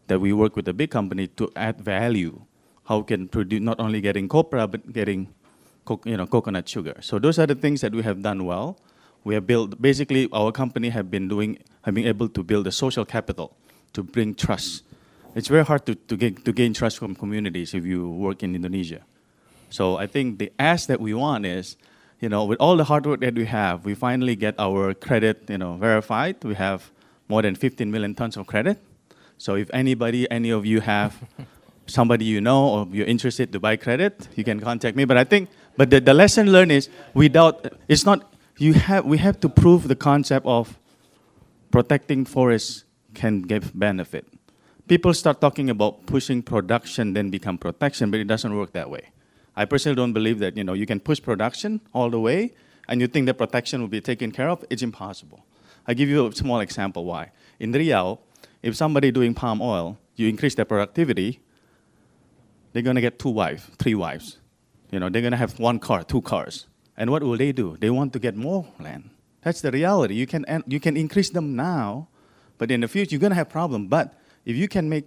that we work with a big company to add value. How we can produce not only getting copra but getting, co- you know, coconut sugar. So those are the things that we have done well. We have built basically our company have been doing, have been able to build a social capital to bring trust it's very hard to, to, gain, to gain trust from communities if you work in Indonesia. So I think the ask that we want is, you know, with all the hard work that we have, we finally get our credit, you know, verified. We have more than 15 million tons of credit. So if anybody, any of you have somebody you know or you're interested to buy credit, you can contact me. But I think, but the, the lesson learned is without, it's not, you have, we have to prove the concept of protecting forests can give benefit people start talking about pushing production, then become protection, but it doesn't work that way. I personally don't believe that you know you can push production all the way and you think that protection will be taken care of. It's impossible. I give you a small example why. In Riau, if somebody doing palm oil, you increase their productivity, they're gonna get two wives, three wives. You know, they're gonna have one car, two cars. And what will they do? They want to get more land. That's the reality. You can you can increase them now, but in the future you're gonna have problem. But if you can make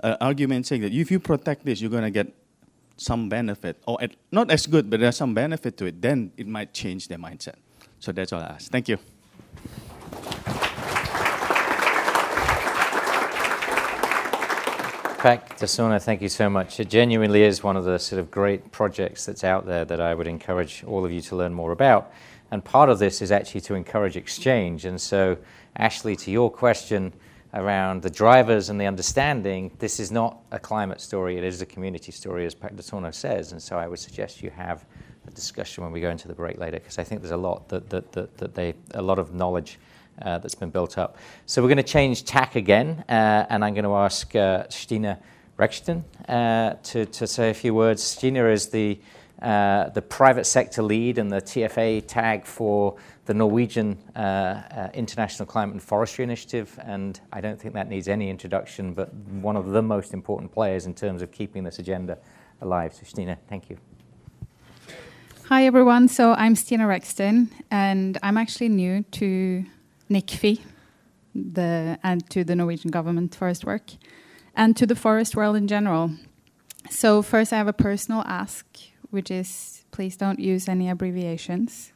an argument saying that if you protect this, you're to get some benefit, or at, not as good, but there's some benefit to it, then it might change their mindset. So that's all I ask. Thank you. Pak Darsono, thank you so much. It genuinely is one of the sort of great projects that's out there that I would encourage all of you to learn more about. And part of this is actually to encourage exchange. And so, Ashley, to your question, around the drivers and the understanding, this is not a climate story, it is a community story, as Pak Darsono says. And so I would suggest you have a discussion when we go into the break later, because I think there's a lot that, that, that, that they, a lot of knowledge uh, that's been built up. So we're going to change tack again, uh, and I'm going to ask uh, Stina Rexton uh, to, to say a few words. Stina is the, uh, the private sector lead and the TFA tag for the Norwegian uh, uh, International Climate and Forestry Initiative, and I don't think that needs any introduction, but one of the most important players in terms of keeping this agenda alive. So, Stina, thank you. Hi, everyone. So, I'm Stina Rexton, and I'm actually new to NICFI the, and to the Norwegian government forest work and to the forest world in general. So, first, I have a personal ask, which is please don't use any abbreviations.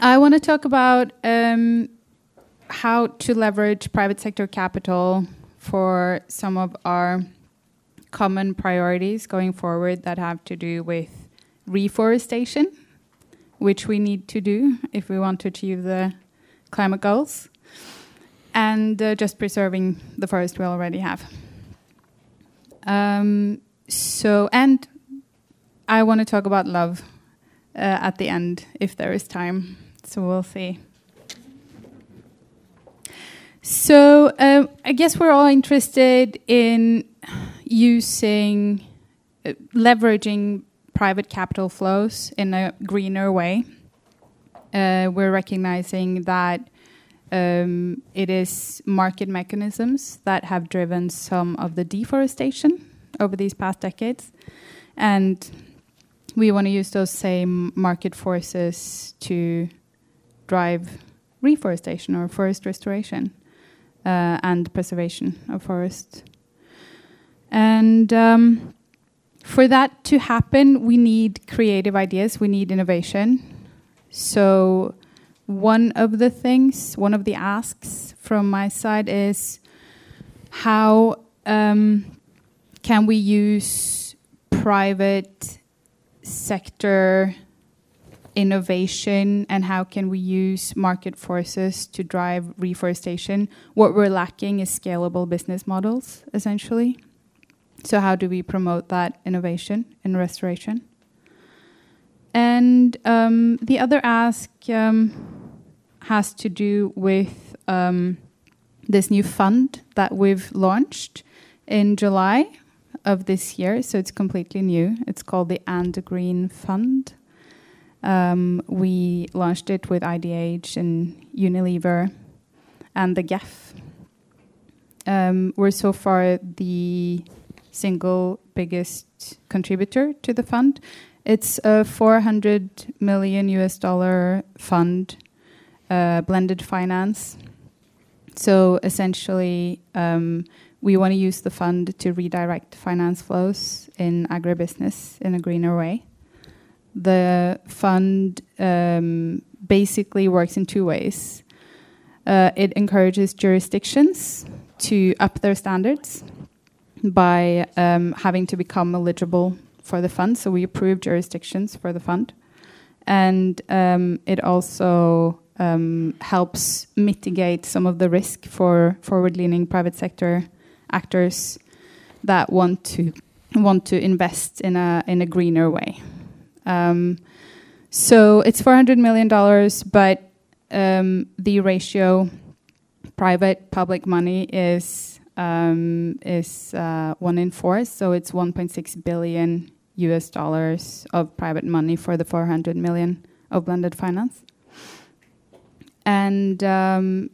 I want to talk about um, how to leverage private sector capital for some of our common priorities going forward that have to do with reforestation, which we need to do if we want to achieve the climate goals, and uh, just preserving the forest we already have. Um, so, and I want to talk about love uh, at the end, if there is time. So we'll see. So um, I guess we're all interested in using, uh, leveraging private capital flows in a greener way. Uh, we're recognizing that um, it is market mechanisms that have driven some of the deforestation over these past decades. And we want to use those same market forces to drive reforestation or forest restoration uh, and preservation of forests. And um, for that to happen, we need creative ideas, we need innovation. So, one of the things, one of the asks from my side is how um, can we use private sector innovation and how can we use market forces to drive reforestation? What we're lacking is scalable business models, essentially. So, how do we promote that innovation in restoration? And um, the other ask um, has to do with um, this new fund that we've launched in July of this year. So it's completely new. It's called the And Green Fund. Um, we launched it with IDH and Unilever and the GEF. Um, we're so far the single biggest contributor to the fund. It's a 400 million US dollar fund, uh, blended finance. So essentially, um, we want to use the fund to redirect finance flows in agribusiness in a greener way. The fund um, basically works in two ways. Uh, it encourages jurisdictions to up their standards by um, having to become eligible for the fund. So we approve jurisdictions for the fund. And um, it also um, helps mitigate some of the risk for forward leaning private sector actors that want to want to invest in a in a greener way. Um, so it's four hundred million dollars, but um, the ratio private public money is um, is uh, one in four, so it's 1.6 billion US dollars of private money for the 400 million of blended finance. And um,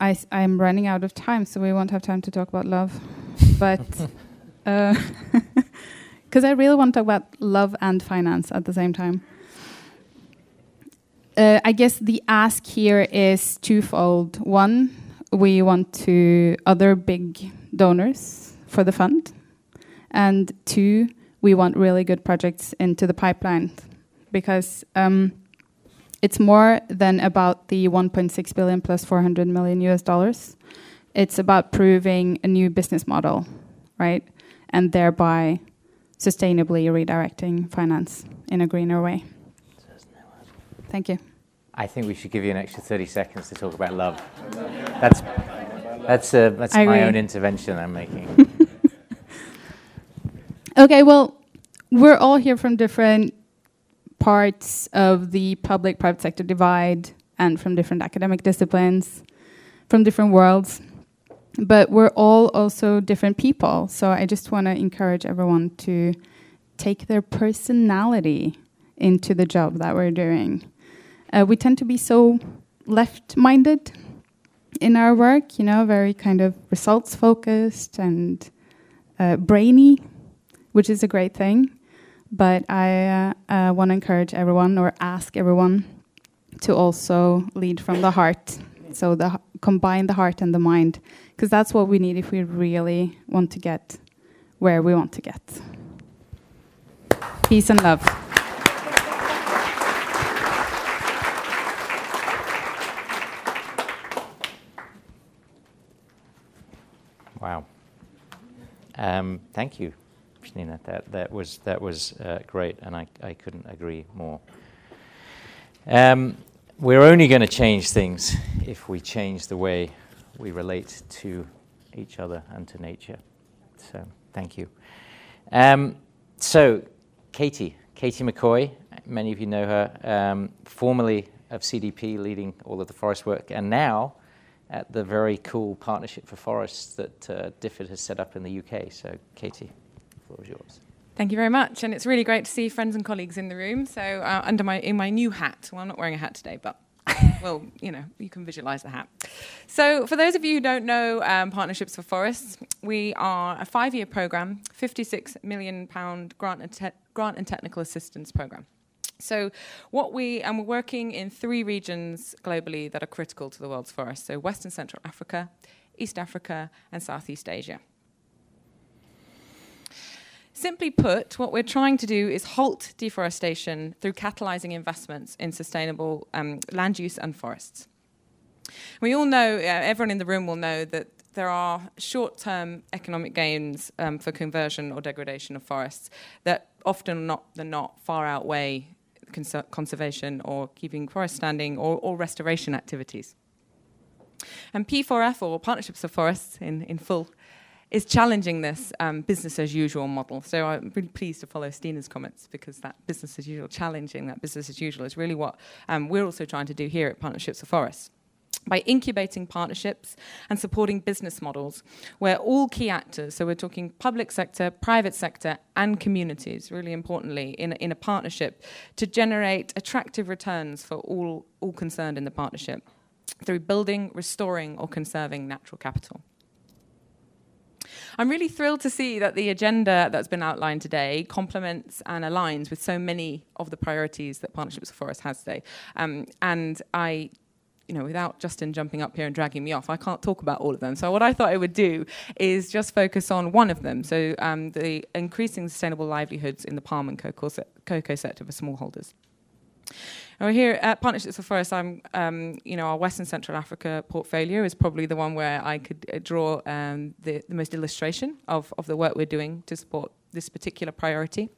I, am running out of time, so we won't have time to talk about love. but because uh, I really want to talk about love and finance at the same time. Uh, I guess the ask here is twofold. One, we want to other big donors for the fund, and two, we want really good projects into the pipeline because um, it's more than about the 1.6 billion plus 400 million US dollars. It's about proving a new business model, right? And thereby sustainably redirecting finance in a greener way. Thank you. I think we should give you an extra 30 seconds to talk about love. That's, that's, uh, that's my agree. own intervention I'm making. okay, well, we're all here from different parts of the public private sector divide and from different academic disciplines, from different worlds. But we're all also different people. So I just want to encourage everyone to take their personality into the job that we're doing. Uh, we tend to be so left minded in our work, you know, very kind of results focused and uh, brainy, which is a great thing. But I uh, uh, want to encourage everyone or ask everyone to also lead from the heart. So the combine the heart and the mind, because that's what we need if we really want to get where we want to get. Peace and love. Wow. Um, thank you, That that was that was uh, great, and I, I couldn't agree more. Um, we're only going to change things if we change the way we relate to each other and to nature. So thank you. Um, so Katie, Katie McCoy, many of you know her, um, formerly of CDP, leading all of the forest work, and now at the very cool Partnership for Forests that uh, DFID has set up in the UK. So, Katie, floor is yours. Thank you very much, and it's really great to see friends and colleagues in the room. So, uh, under my in my new hat, well, I'm not wearing a hat today, but well, you know, you can visualize the hat. So, for those of you who don't know um, Partnerships for Forests, we are a five-year program, 56 million pound grant and, te- grant and technical assistance program. So, what we and we're working in three regions globally that are critical to the world's forests. So, West and Central Africa, East Africa, and Southeast Asia. Simply put, what we're trying to do is halt deforestation through catalyzing investments in sustainable um, land use and forests. We all know, uh, everyone in the room will know that there are short term economic gains um, for conversion or degradation of forests that often not, than not far outweigh cons- conservation or keeping forest standing or, or restoration activities. And P4F, or Partnerships for Forests in, in full, is challenging this um, business as usual model. So I'm really pleased to follow Stina's comments because that business as usual, challenging that business as usual, is really what um, we're also trying to do here at Partnerships for Forests by incubating partnerships and supporting business models where all key actors, so we're talking public sector, private sector, and communities, really importantly, in, in a partnership to generate attractive returns for all, all concerned in the partnership through building, restoring, or conserving natural capital. I'm really thrilled to see that the agenda that's been outlined today complements and aligns with so many of the priorities that Partnerships for Forests has today. Um, and I you know, without Justin jumping up here and dragging me off, I can't talk about all of them. So what I thought I would do is just focus on one of them. So um, the increasing sustainable livelihoods in the palm and cocoa, cocoa sector for smallholders. Now here at Partnerships for Forests, I'm, um, you know, our Western Central Africa portfolio is probably the one where I could uh, draw um, the, the most illustration of, of the work we're doing to support this particular priority.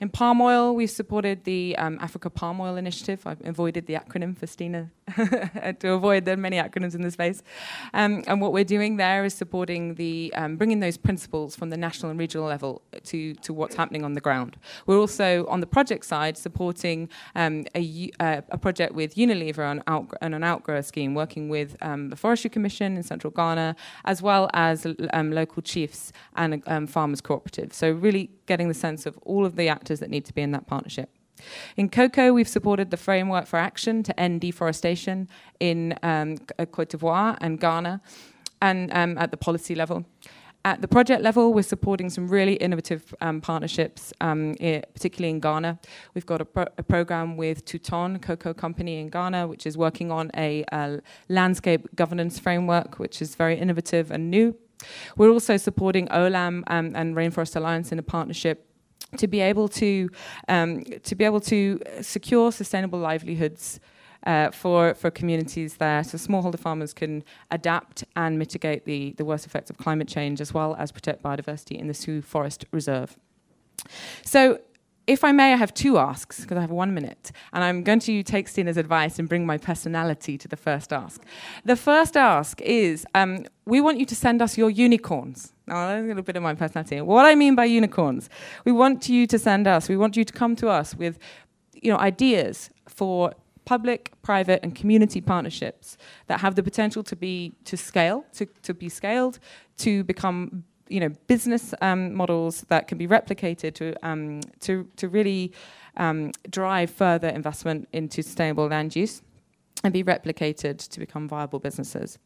In palm oil, we've supported the um, Africa Palm Oil Initiative. I've avoided the acronym for Stina to avoid the many acronyms in this space. Um, and what we're doing there is supporting the um, bringing those principles from the national and regional level to to what's happening on the ground. We're also on the project side supporting um, a, uh, a project with Unilever on, out, an outgrower scheme, working with um, the Forestry Commission in Central Ghana, as well as um, local chiefs and farmers cooperatives. So really getting the sense of all of the actors that need to be in that partnership. In cocoa, we've supported the framework for action to end deforestation in um, Cote d'Ivoire and Ghana, and um, at the policy level. At the project level, we're supporting some really innovative um, partnerships, um, particularly in Ghana. We've got a, pro- a, program with Touton Cocoa Company in Ghana, which is working on a, a landscape governance framework, which is very innovative and new. We're also supporting OLAM um, and Rainforest Alliance in a partnership to be able to um, to be able to secure sustainable livelihoods uh, for for communities there, so smallholder farmers can adapt and mitigate the the worst effects of climate change, as well as protect biodiversity in the Sui Forest Reserve. So if I may, I have two asks because I have one minute, and I'm going to take Stina's advice and bring my personality to the first ask. The first ask is um, we want you to send us your unicorns. Now, that's a little bit of my personality. What I mean by unicorns, we want you to send us, we want you to come to us with you know, ideas for public, private, and community partnerships that have the potential to be to scale, to, to be scaled, to become you know, business um, models that can be replicated to, um, to, to really um, drive further investment into sustainable land use and be replicated to become viable businesses.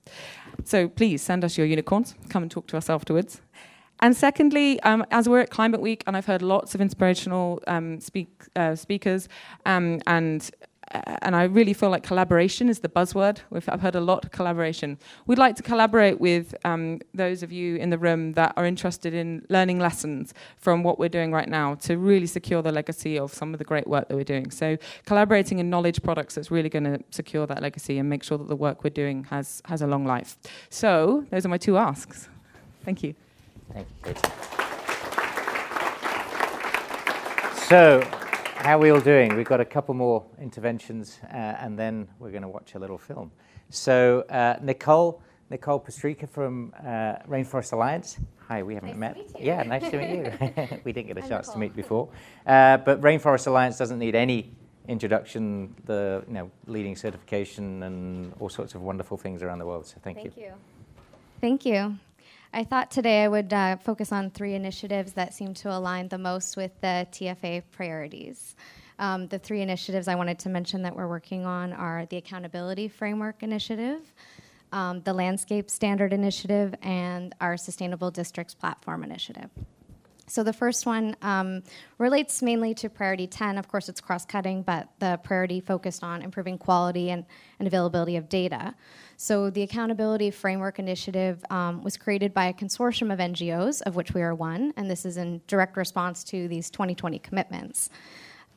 So please send us your unicorns. Come and talk to us afterwards. And secondly, um, as we're at Climate Week, and I've heard lots of inspirational um, speak, uh, speakers um, and and I really feel like collaboration is the buzzword. We've, I've heard a lot of collaboration. We'd like to collaborate with um, those of you in the room that are interested in learning lessons from what we're doing right now to really secure the legacy of some of the great work that we're doing. So, collaborating in knowledge products that's really going to secure that legacy and make sure that the work we're doing has, has a long life. So, those are my two asks. Thank you. Thank you, So, how are we all doing? We've got a couple more interventions, uh, and then we're going to watch a little film. So, uh, Nicole, Nicole Pastrika from uh, Rainforest Alliance. Hi, we haven't nice met. Yeah, nice to meet you. we didn't get a I'm chance Nicole. to meet before, uh, but Rainforest Alliance doesn't need any introduction. The you know leading certification and all sorts of wonderful things around the world. So, thank, you. thank you. you. Thank you. I thought today I would uh, focus on three initiatives that seem to align the most with the TFA priorities. Um, the three initiatives I wanted to mention that we're working on are the Accountability Framework Initiative, um, the Landscape Standard Initiative, and our Sustainable Districts Platform Initiative. So the first one um, relates mainly to priority 10. Of course, it's cross cutting, but the priority focused on improving quality and, and availability of data. So the Accountability Framework Initiative um, was created by a consortium of NGOs, of which we are one, and this is in direct response to these 2020 commitments.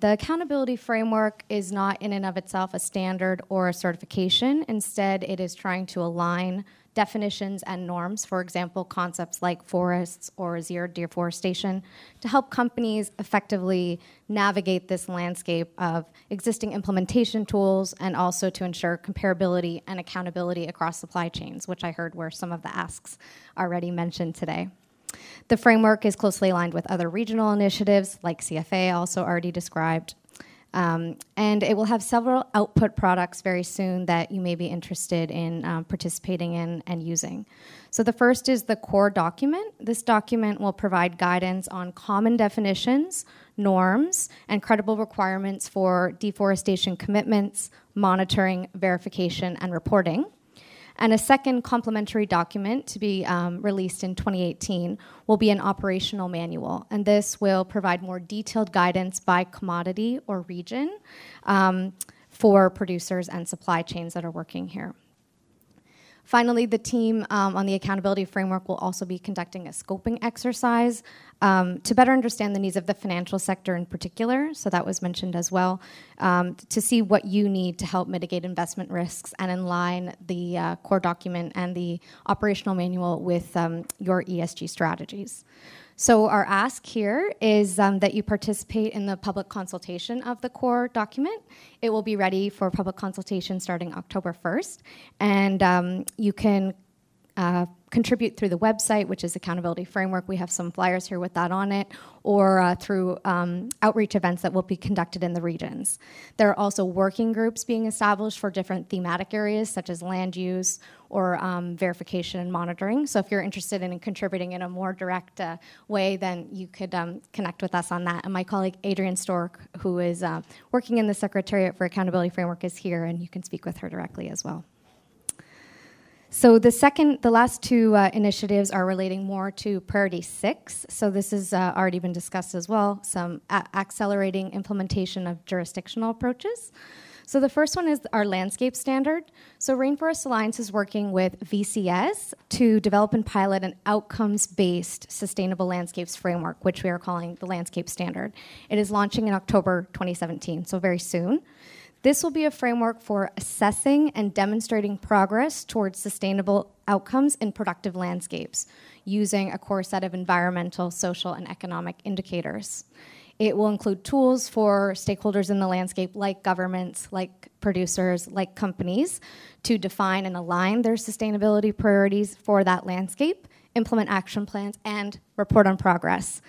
The accountability framework is not in and of itself a standard or a certification. Instead, it is trying to align definitions and norms, for example, concepts like forests or zero deforestation, to help companies effectively navigate this landscape of existing implementation tools and also to ensure comparability and accountability across supply chains, which I heard were some of the asks already mentioned today. The framework is closely aligned with other regional initiatives like CFA, also already described, um, and it will have several output products very soon that you may be interested in um, participating in and using. So, the first is the core document. This document will provide guidance on common definitions, norms, and credible requirements for deforestation commitments, monitoring, verification, and reporting. And a second complementary document to be um, released in 2018 will be an operational manual. And this will provide more detailed guidance by commodity or region um, for producers and supply chains that are working here. Finally, the team um, on the accountability framework will also be conducting a scoping exercise um, to better understand the needs of the financial sector in particular. So, that was mentioned as well, um, to see what you need to help mitigate investment risks and align the uh, core document and the operational manual with um, your ESG strategies. So, our ask here is um, that you participate in the public consultation of the core document. It will be ready for public consultation starting October 1st, and um, you can uh, contribute through the website, which is Accountability Framework. We have some flyers here with that on it, or uh, through um, outreach events that will be conducted in the regions. There are also working groups being established for different thematic areas, such as land use or um, verification and monitoring. So if you're interested in contributing in a more direct uh, way, then you could um, connect with us on that. And my colleague Adrian Stork, who is uh, working in the Secretariat for Accountability Framework, is here, and you can speak with her directly as well. So the second, the last two uh, initiatives are relating more to priority six. So this has uh, already been discussed as well. Some a- accelerating implementation of jurisdictional approaches. So the first one is our landscape standard. So Rainforest Alliance is working with VCS to develop and pilot an outcomes-based sustainable landscapes framework, which we are calling the landscape standard. It is launching in October 2017, so very soon. This will be a framework for assessing and demonstrating progress towards sustainable outcomes in productive landscapes using a core set of environmental, social, and economic indicators. It will include tools for stakeholders in the landscape, like governments, like producers, like companies, to define and align their sustainability priorities for that landscape, implement action plans, and report on progress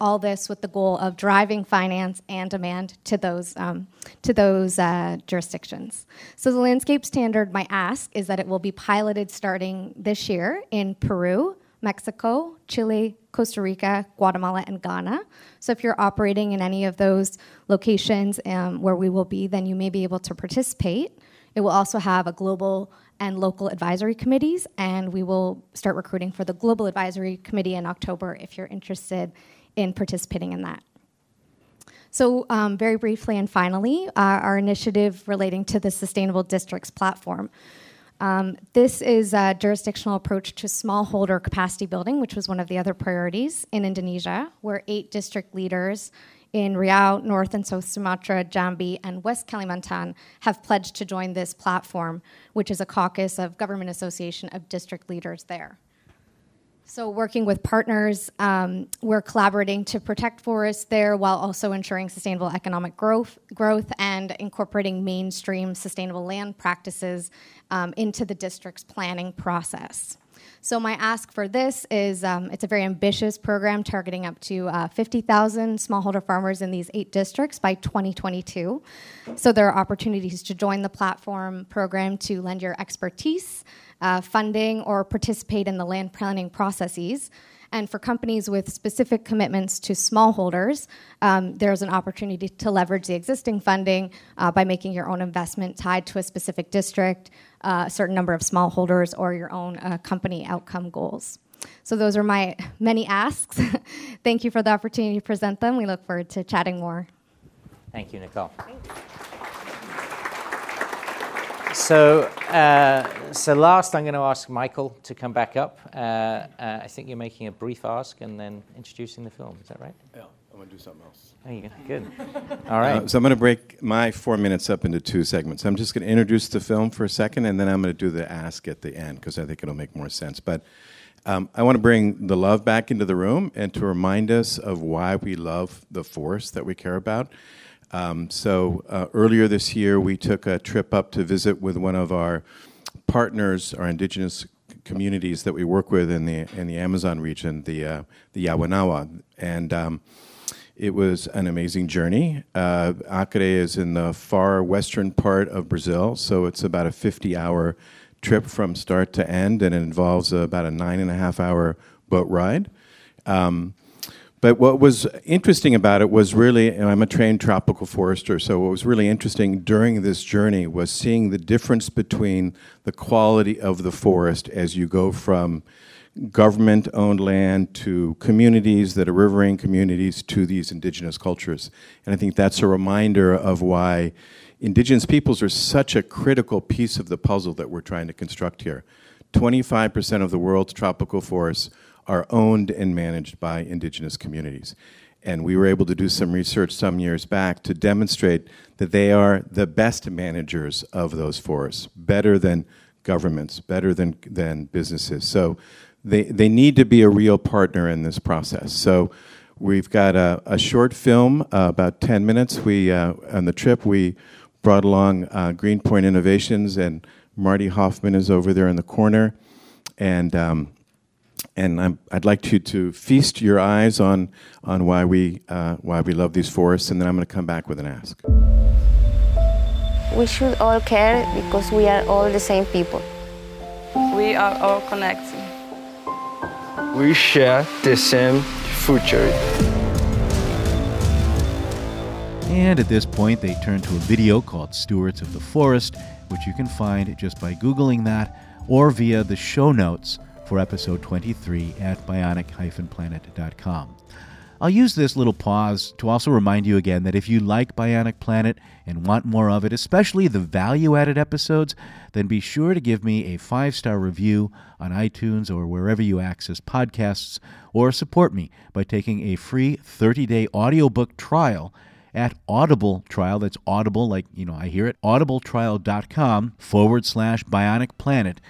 all this with the goal of driving finance and demand to those, um, to those uh, jurisdictions. So, the landscape standard, my ask is that it will be piloted starting this year in Peru, Mexico, Chile, Costa Rica, Guatemala, and Ghana. So, if you're operating in any of those locations um, where we will be, then you may be able to participate. It will also have a global and local advisory committees, and we will start recruiting for the global advisory committee in October if you're interested in participating in that. So, um, very briefly and finally, uh, our initiative relating to the Sustainable Districts platform. Um, this is a jurisdictional approach to smallholder capacity building, which was one of the other priorities in Indonesia, where eight district leaders in Riau, North and South Sumatra, Jambi, and West Kalimantan have pledged to join this platform, which is a caucus of Government Association of District Leaders there. So, working with partners, um, we're collaborating to protect forests there while also ensuring sustainable economic growth, growth and incorporating mainstream sustainable land practices um, into the district's planning process. So, my ask for this is um, it's a very ambitious program targeting up to uh, 50,000 smallholder farmers in these eight districts by 2022. So, there are opportunities to join the platform program to lend your expertise uh, funding or participate in the land planning processes. And for companies with specific commitments to smallholders, um, there's an opportunity to leverage the existing funding uh, by making your own investment tied to a specific district, uh, a certain number of smallholders, or your own uh, company outcome goals. so those are my many asks. Thank you for the opportunity to present them. We look forward to chatting more. Thank you, Nicole. So, uh, so last, I'm going to ask Michael to come back up. Uh, uh, I think you're making a brief ask and then introducing the film. Is that right? Yeah, I'm going to do something else. There you go. Good. All right. Uh, so I'm going to break my four minutes up into two segments. I'm just going to introduce the film for a second, and then I'm going to do the ask at the end because I think it'll make more sense. But um, I want to bring the love back into the room and to remind us of why we love the forest that we care about. Um, so uh, earlier this year, we took a trip up to visit with one of our partners, our indigenous communities that we work with in the in the Amazon region, the uh, the Yawanawa, and um, it was an amazing journey. Uh, Acre is in the far western part of Brazil, so it's about a 50-hour trip from start to end, and it involves about a nine and a half hour boat ride. Um, but what was interesting about it was really, I'm a trained tropical forester, so what was really interesting during this journey was seeing the difference between the quality of the forest as you go from government owned land to communities that are riverine communities to these indigenous cultures. And I think that's a reminder of why indigenous peoples are such a critical piece of the puzzle that we're trying to construct here. 25% of the world's tropical forests are owned and managed by indigenous communities. And we were able to do some research some years back to demonstrate that they are the best managers of those forests, better than governments, better than, than businesses. So they, they need to be a real partner in this process. So we've got a, a short film, uh, about 10 minutes. We, uh, on the trip, we brought along uh, Greenpoint Innovations, and Marty Hoffman is over there in the corner. And um, and i would like you to feast your eyes on, on why, we, uh, why we love these forests, and then I'm going to come back with an ask. We should all care because we are all the same people. We are all connected. We share the same future. And at this point, they turn to a video called Stewards of the Forest, which you can find just by Googling that or via the show notes for episode 23 at bionic-planet.com. I'll use this little pause to also remind you again that if you like Bionic Planet and want more of it, especially the value added episodes, then be sure to give me a five star review on iTunes or wherever you access podcasts, or support me by taking a free 30 day audiobook trial at Audible Trial. That's Audible, like, you know, I hear it, audibletrial.com forward slash Bionic Planet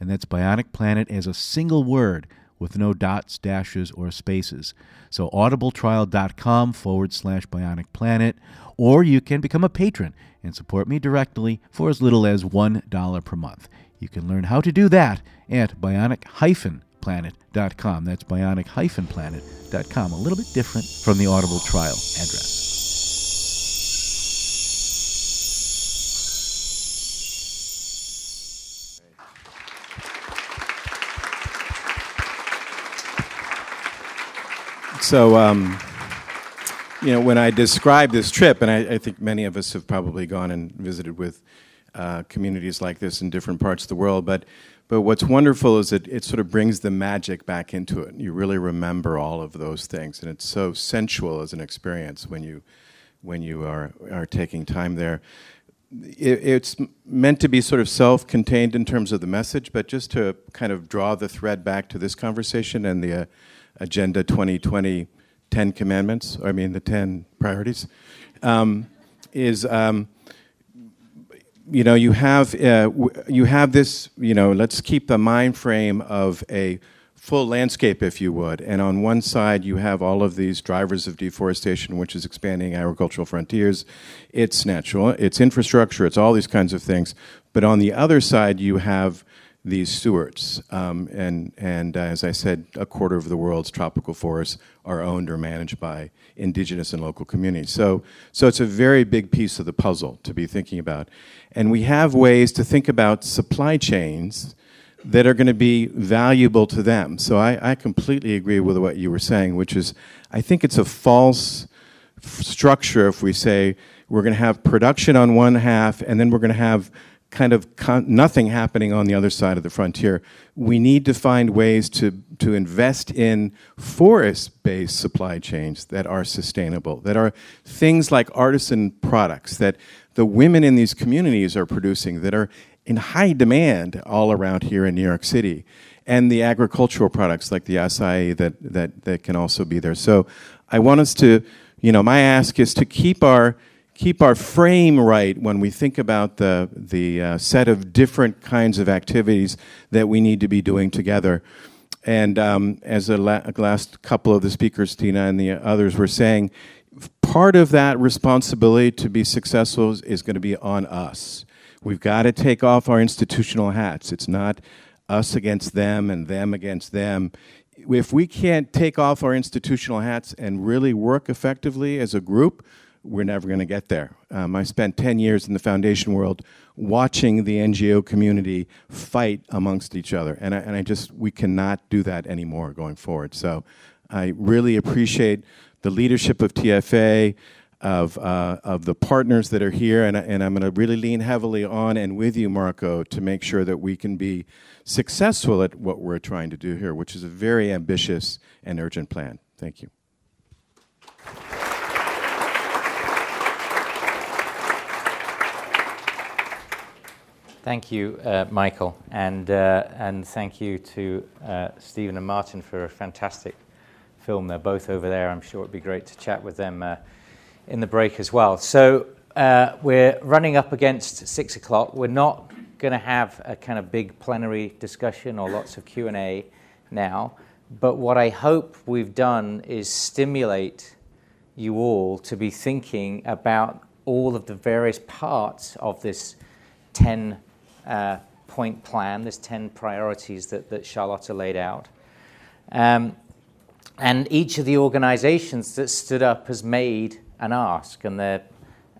and that's Bionic Planet as a single word with no dots, dashes, or spaces. So audibletrial.com forward slash bionic planet, or you can become a patron and support me directly for as little as $1 per month. You can learn how to do that at bionic-planet.com. That's bionic-planet.com. A little bit different from the Audible Trial address. So, um, you know, when I describe this trip, and I, I, think many of us have probably gone and visited with uh, communities like this in different parts of the world, but but what's wonderful is that it sort of brings the magic back into it. You really remember all of those things, and it's so sensual as an experience when you when you are are taking time there. It, it's meant to be sort of self-contained in terms of the message, but just to kind of draw the thread back to this conversation and the uh, Agenda 2020 10 commandments, I mean the 10 priorities, um, is um, you know you have uh, you have this you know let's keep the mind frame of a full landscape, if you would. And on one side, you have all of these drivers of deforestation, which is expanding agricultural frontiers. It's natural, it's infrastructure, it's all these kinds of things. But on the other side, you have these stewards. Um, and and uh, as I said, a quarter of the world's tropical forests are owned or managed by indigenous and local communities. So, so it's a very big piece of the puzzle to be thinking about. And we have ways to think about supply chains that are going to be valuable to them. So I, I completely agree with what you were saying, which is I think it's a false f- structure if we say we're going to have production on one half and then we're going to have kind of nothing happening on the other side of the frontier. We need to find ways to, to invest in forest based supply chains that are sustainable, that are things like artisan products that the women in these communities are producing that are in high demand all around here in New York City. And the agricultural products like the acai that, that, that can also be there. So I want us to, you know, my ask is to keep our keep our frame right when we think about the, the uh, set of different kinds of activities that we need to be doing together. And um, as the la- last couple of the speakers, Tina and the others, were saying, part of that responsibility to be successful is, is going to be on us. We've got to take off our institutional hats. It's not us against them and them against them. If we can't take off our institutional hats and really work effectively as a group, we're never going to get there. Um, I spent 10 years in the foundation world watching the NGO community fight amongst each other. And I, and I just, we cannot do that anymore going forward. So I really appreciate the leadership of TFA, of, uh, of the partners that are here. And, and I'm going to really lean heavily on and with you, Marco, to make sure that we can be successful at what we're trying to do here, which is a very ambitious and urgent plan. Thank you. Thank you, uh, Michael, and uh, and thank you to uh, Stephen and Martin for a fantastic film. They're both over there. I'm sure it'd be great to chat with them uh, in the break as well. So uh, we're running up against six o'clock. We're not going to have a kind of big plenary discussion or lots of Q and A now, but what I hope we've done is stimulate you all to be thinking about all of the various parts of this 10 uh, point plan. There's 10 priorities that, that Charlotta laid out. Um, and each of the organizations that stood up has made an ask, and the,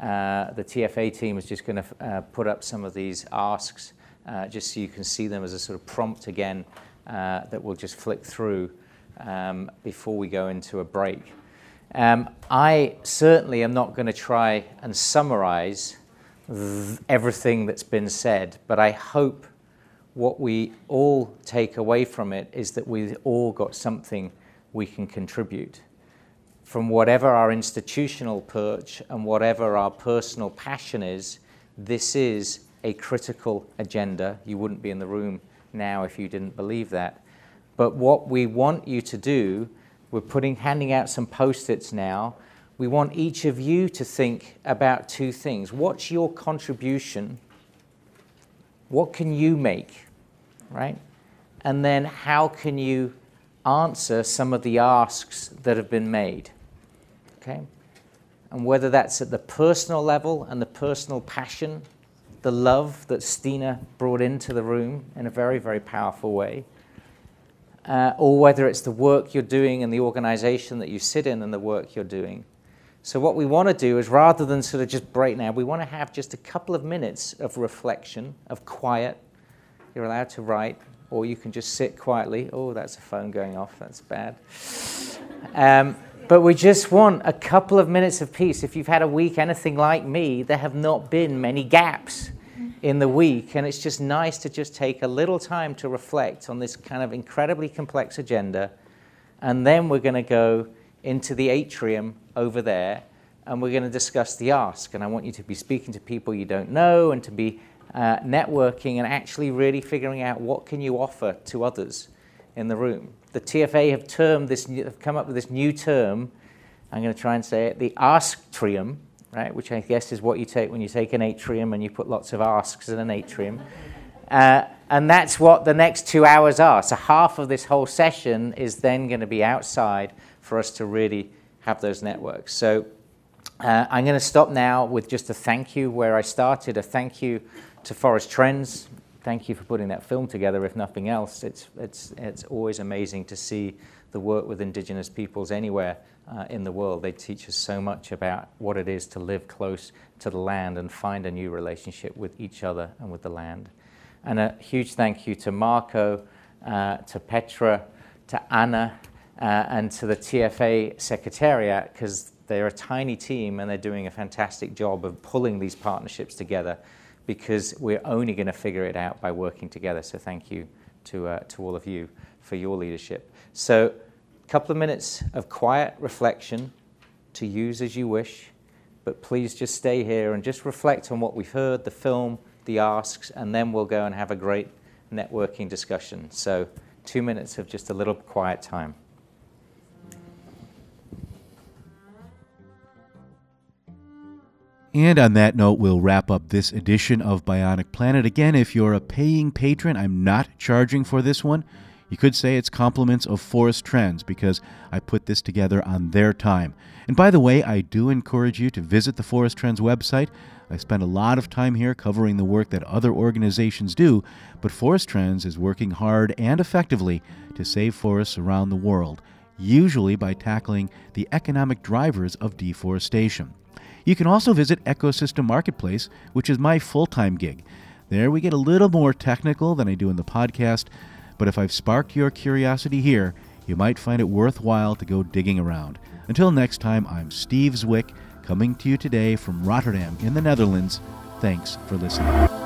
uh, the TFA team is just going to uh, put up some of these asks uh, just so you can see them as a sort of prompt again uh, that we'll just flick through um, before we go into a break. Um, I certainly am not going to try and summarize everything that's been said, but I hope what we all take away from it is that we've all got something we can contribute. From whatever our institutional perch and whatever our personal passion is, this is a critical agenda. You wouldn't be in the room now if you didn't believe that. But what we want you to do, we're putting handing out some post-its now we want each of you to think about two things. What's your contribution? What can you make? Right? And then how can you answer some of the asks that have been made? Okay? And whether that's at the personal level and the personal passion, the love that Stina brought into the room in a very, very powerful way, uh, or whether it's the work you're doing and the organization that you sit in and the work you're doing so, what we want to do is rather than sort of just break now, we want to have just a couple of minutes of reflection, of quiet. You're allowed to write, or you can just sit quietly. Oh, that's a phone going off. That's bad. Um, but we just want a couple of minutes of peace. If you've had a week anything like me, there have not been many gaps in the week, and it's just nice to just take a little time to reflect on this kind of incredibly complex agenda. And then we're going to go into the atrium over there, and we're going to discuss the ask. And I want you to be speaking to people you don't know and to be uh, networking and actually really figuring out what can you offer to others in the room. The TFA have termed this, have come up with this new term. I'm going to try and say it, the asktrium, right? Which I guess is what you take when you take an atrium and you put lots of asks in an atrium. Uh, and that's what the next two hours are. So half of this whole session is then going to be outside for us to really have those networks. So uh, I'm going to stop now with just a thank you where I started. A thank you to Forest Trends. Thank you for putting that film together, if nothing else. It's, it's, it's always amazing to see the work with Indigenous peoples anywhere uh, in the world. They teach us so much about what it is to live close to the land and find a new relationship with each other and with the land. And a huge thank you to Marco, uh, to Petra, to Anna, uh, and to the TFA Secretariat because they're a tiny team and they're doing a fantastic job of pulling these partnerships together. because we're only going to figure it out by working together. So thank you to, uh, to all of you for your leadership. So a couple of minutes of quiet reflection to use as you wish, but please just stay here and just reflect on what we've heard, the film, the asks, and then we'll go and have a great networking discussion. So two minutes of just a little quiet time. And on that note, we'll wrap up this edition of Bionic Planet. Again, if you're a paying patron, I'm not charging for this one. You could say it's compliments of Forest Trends because I put this together on their time. And by the way, I do encourage you to visit the Forest Trends website. I spend a lot of time here covering the work that other organizations do, but Forest Trends is working hard and effectively to save forests around the world, usually by tackling the economic drivers of deforestation. You can also visit Ecosystem Marketplace, which is my full time gig. There we get a little more technical than I do in the podcast, but if I've sparked your curiosity here, you might find it worthwhile to go digging around. Until next time, I'm Steve Zwick, coming to you today from Rotterdam in the Netherlands. Thanks for listening.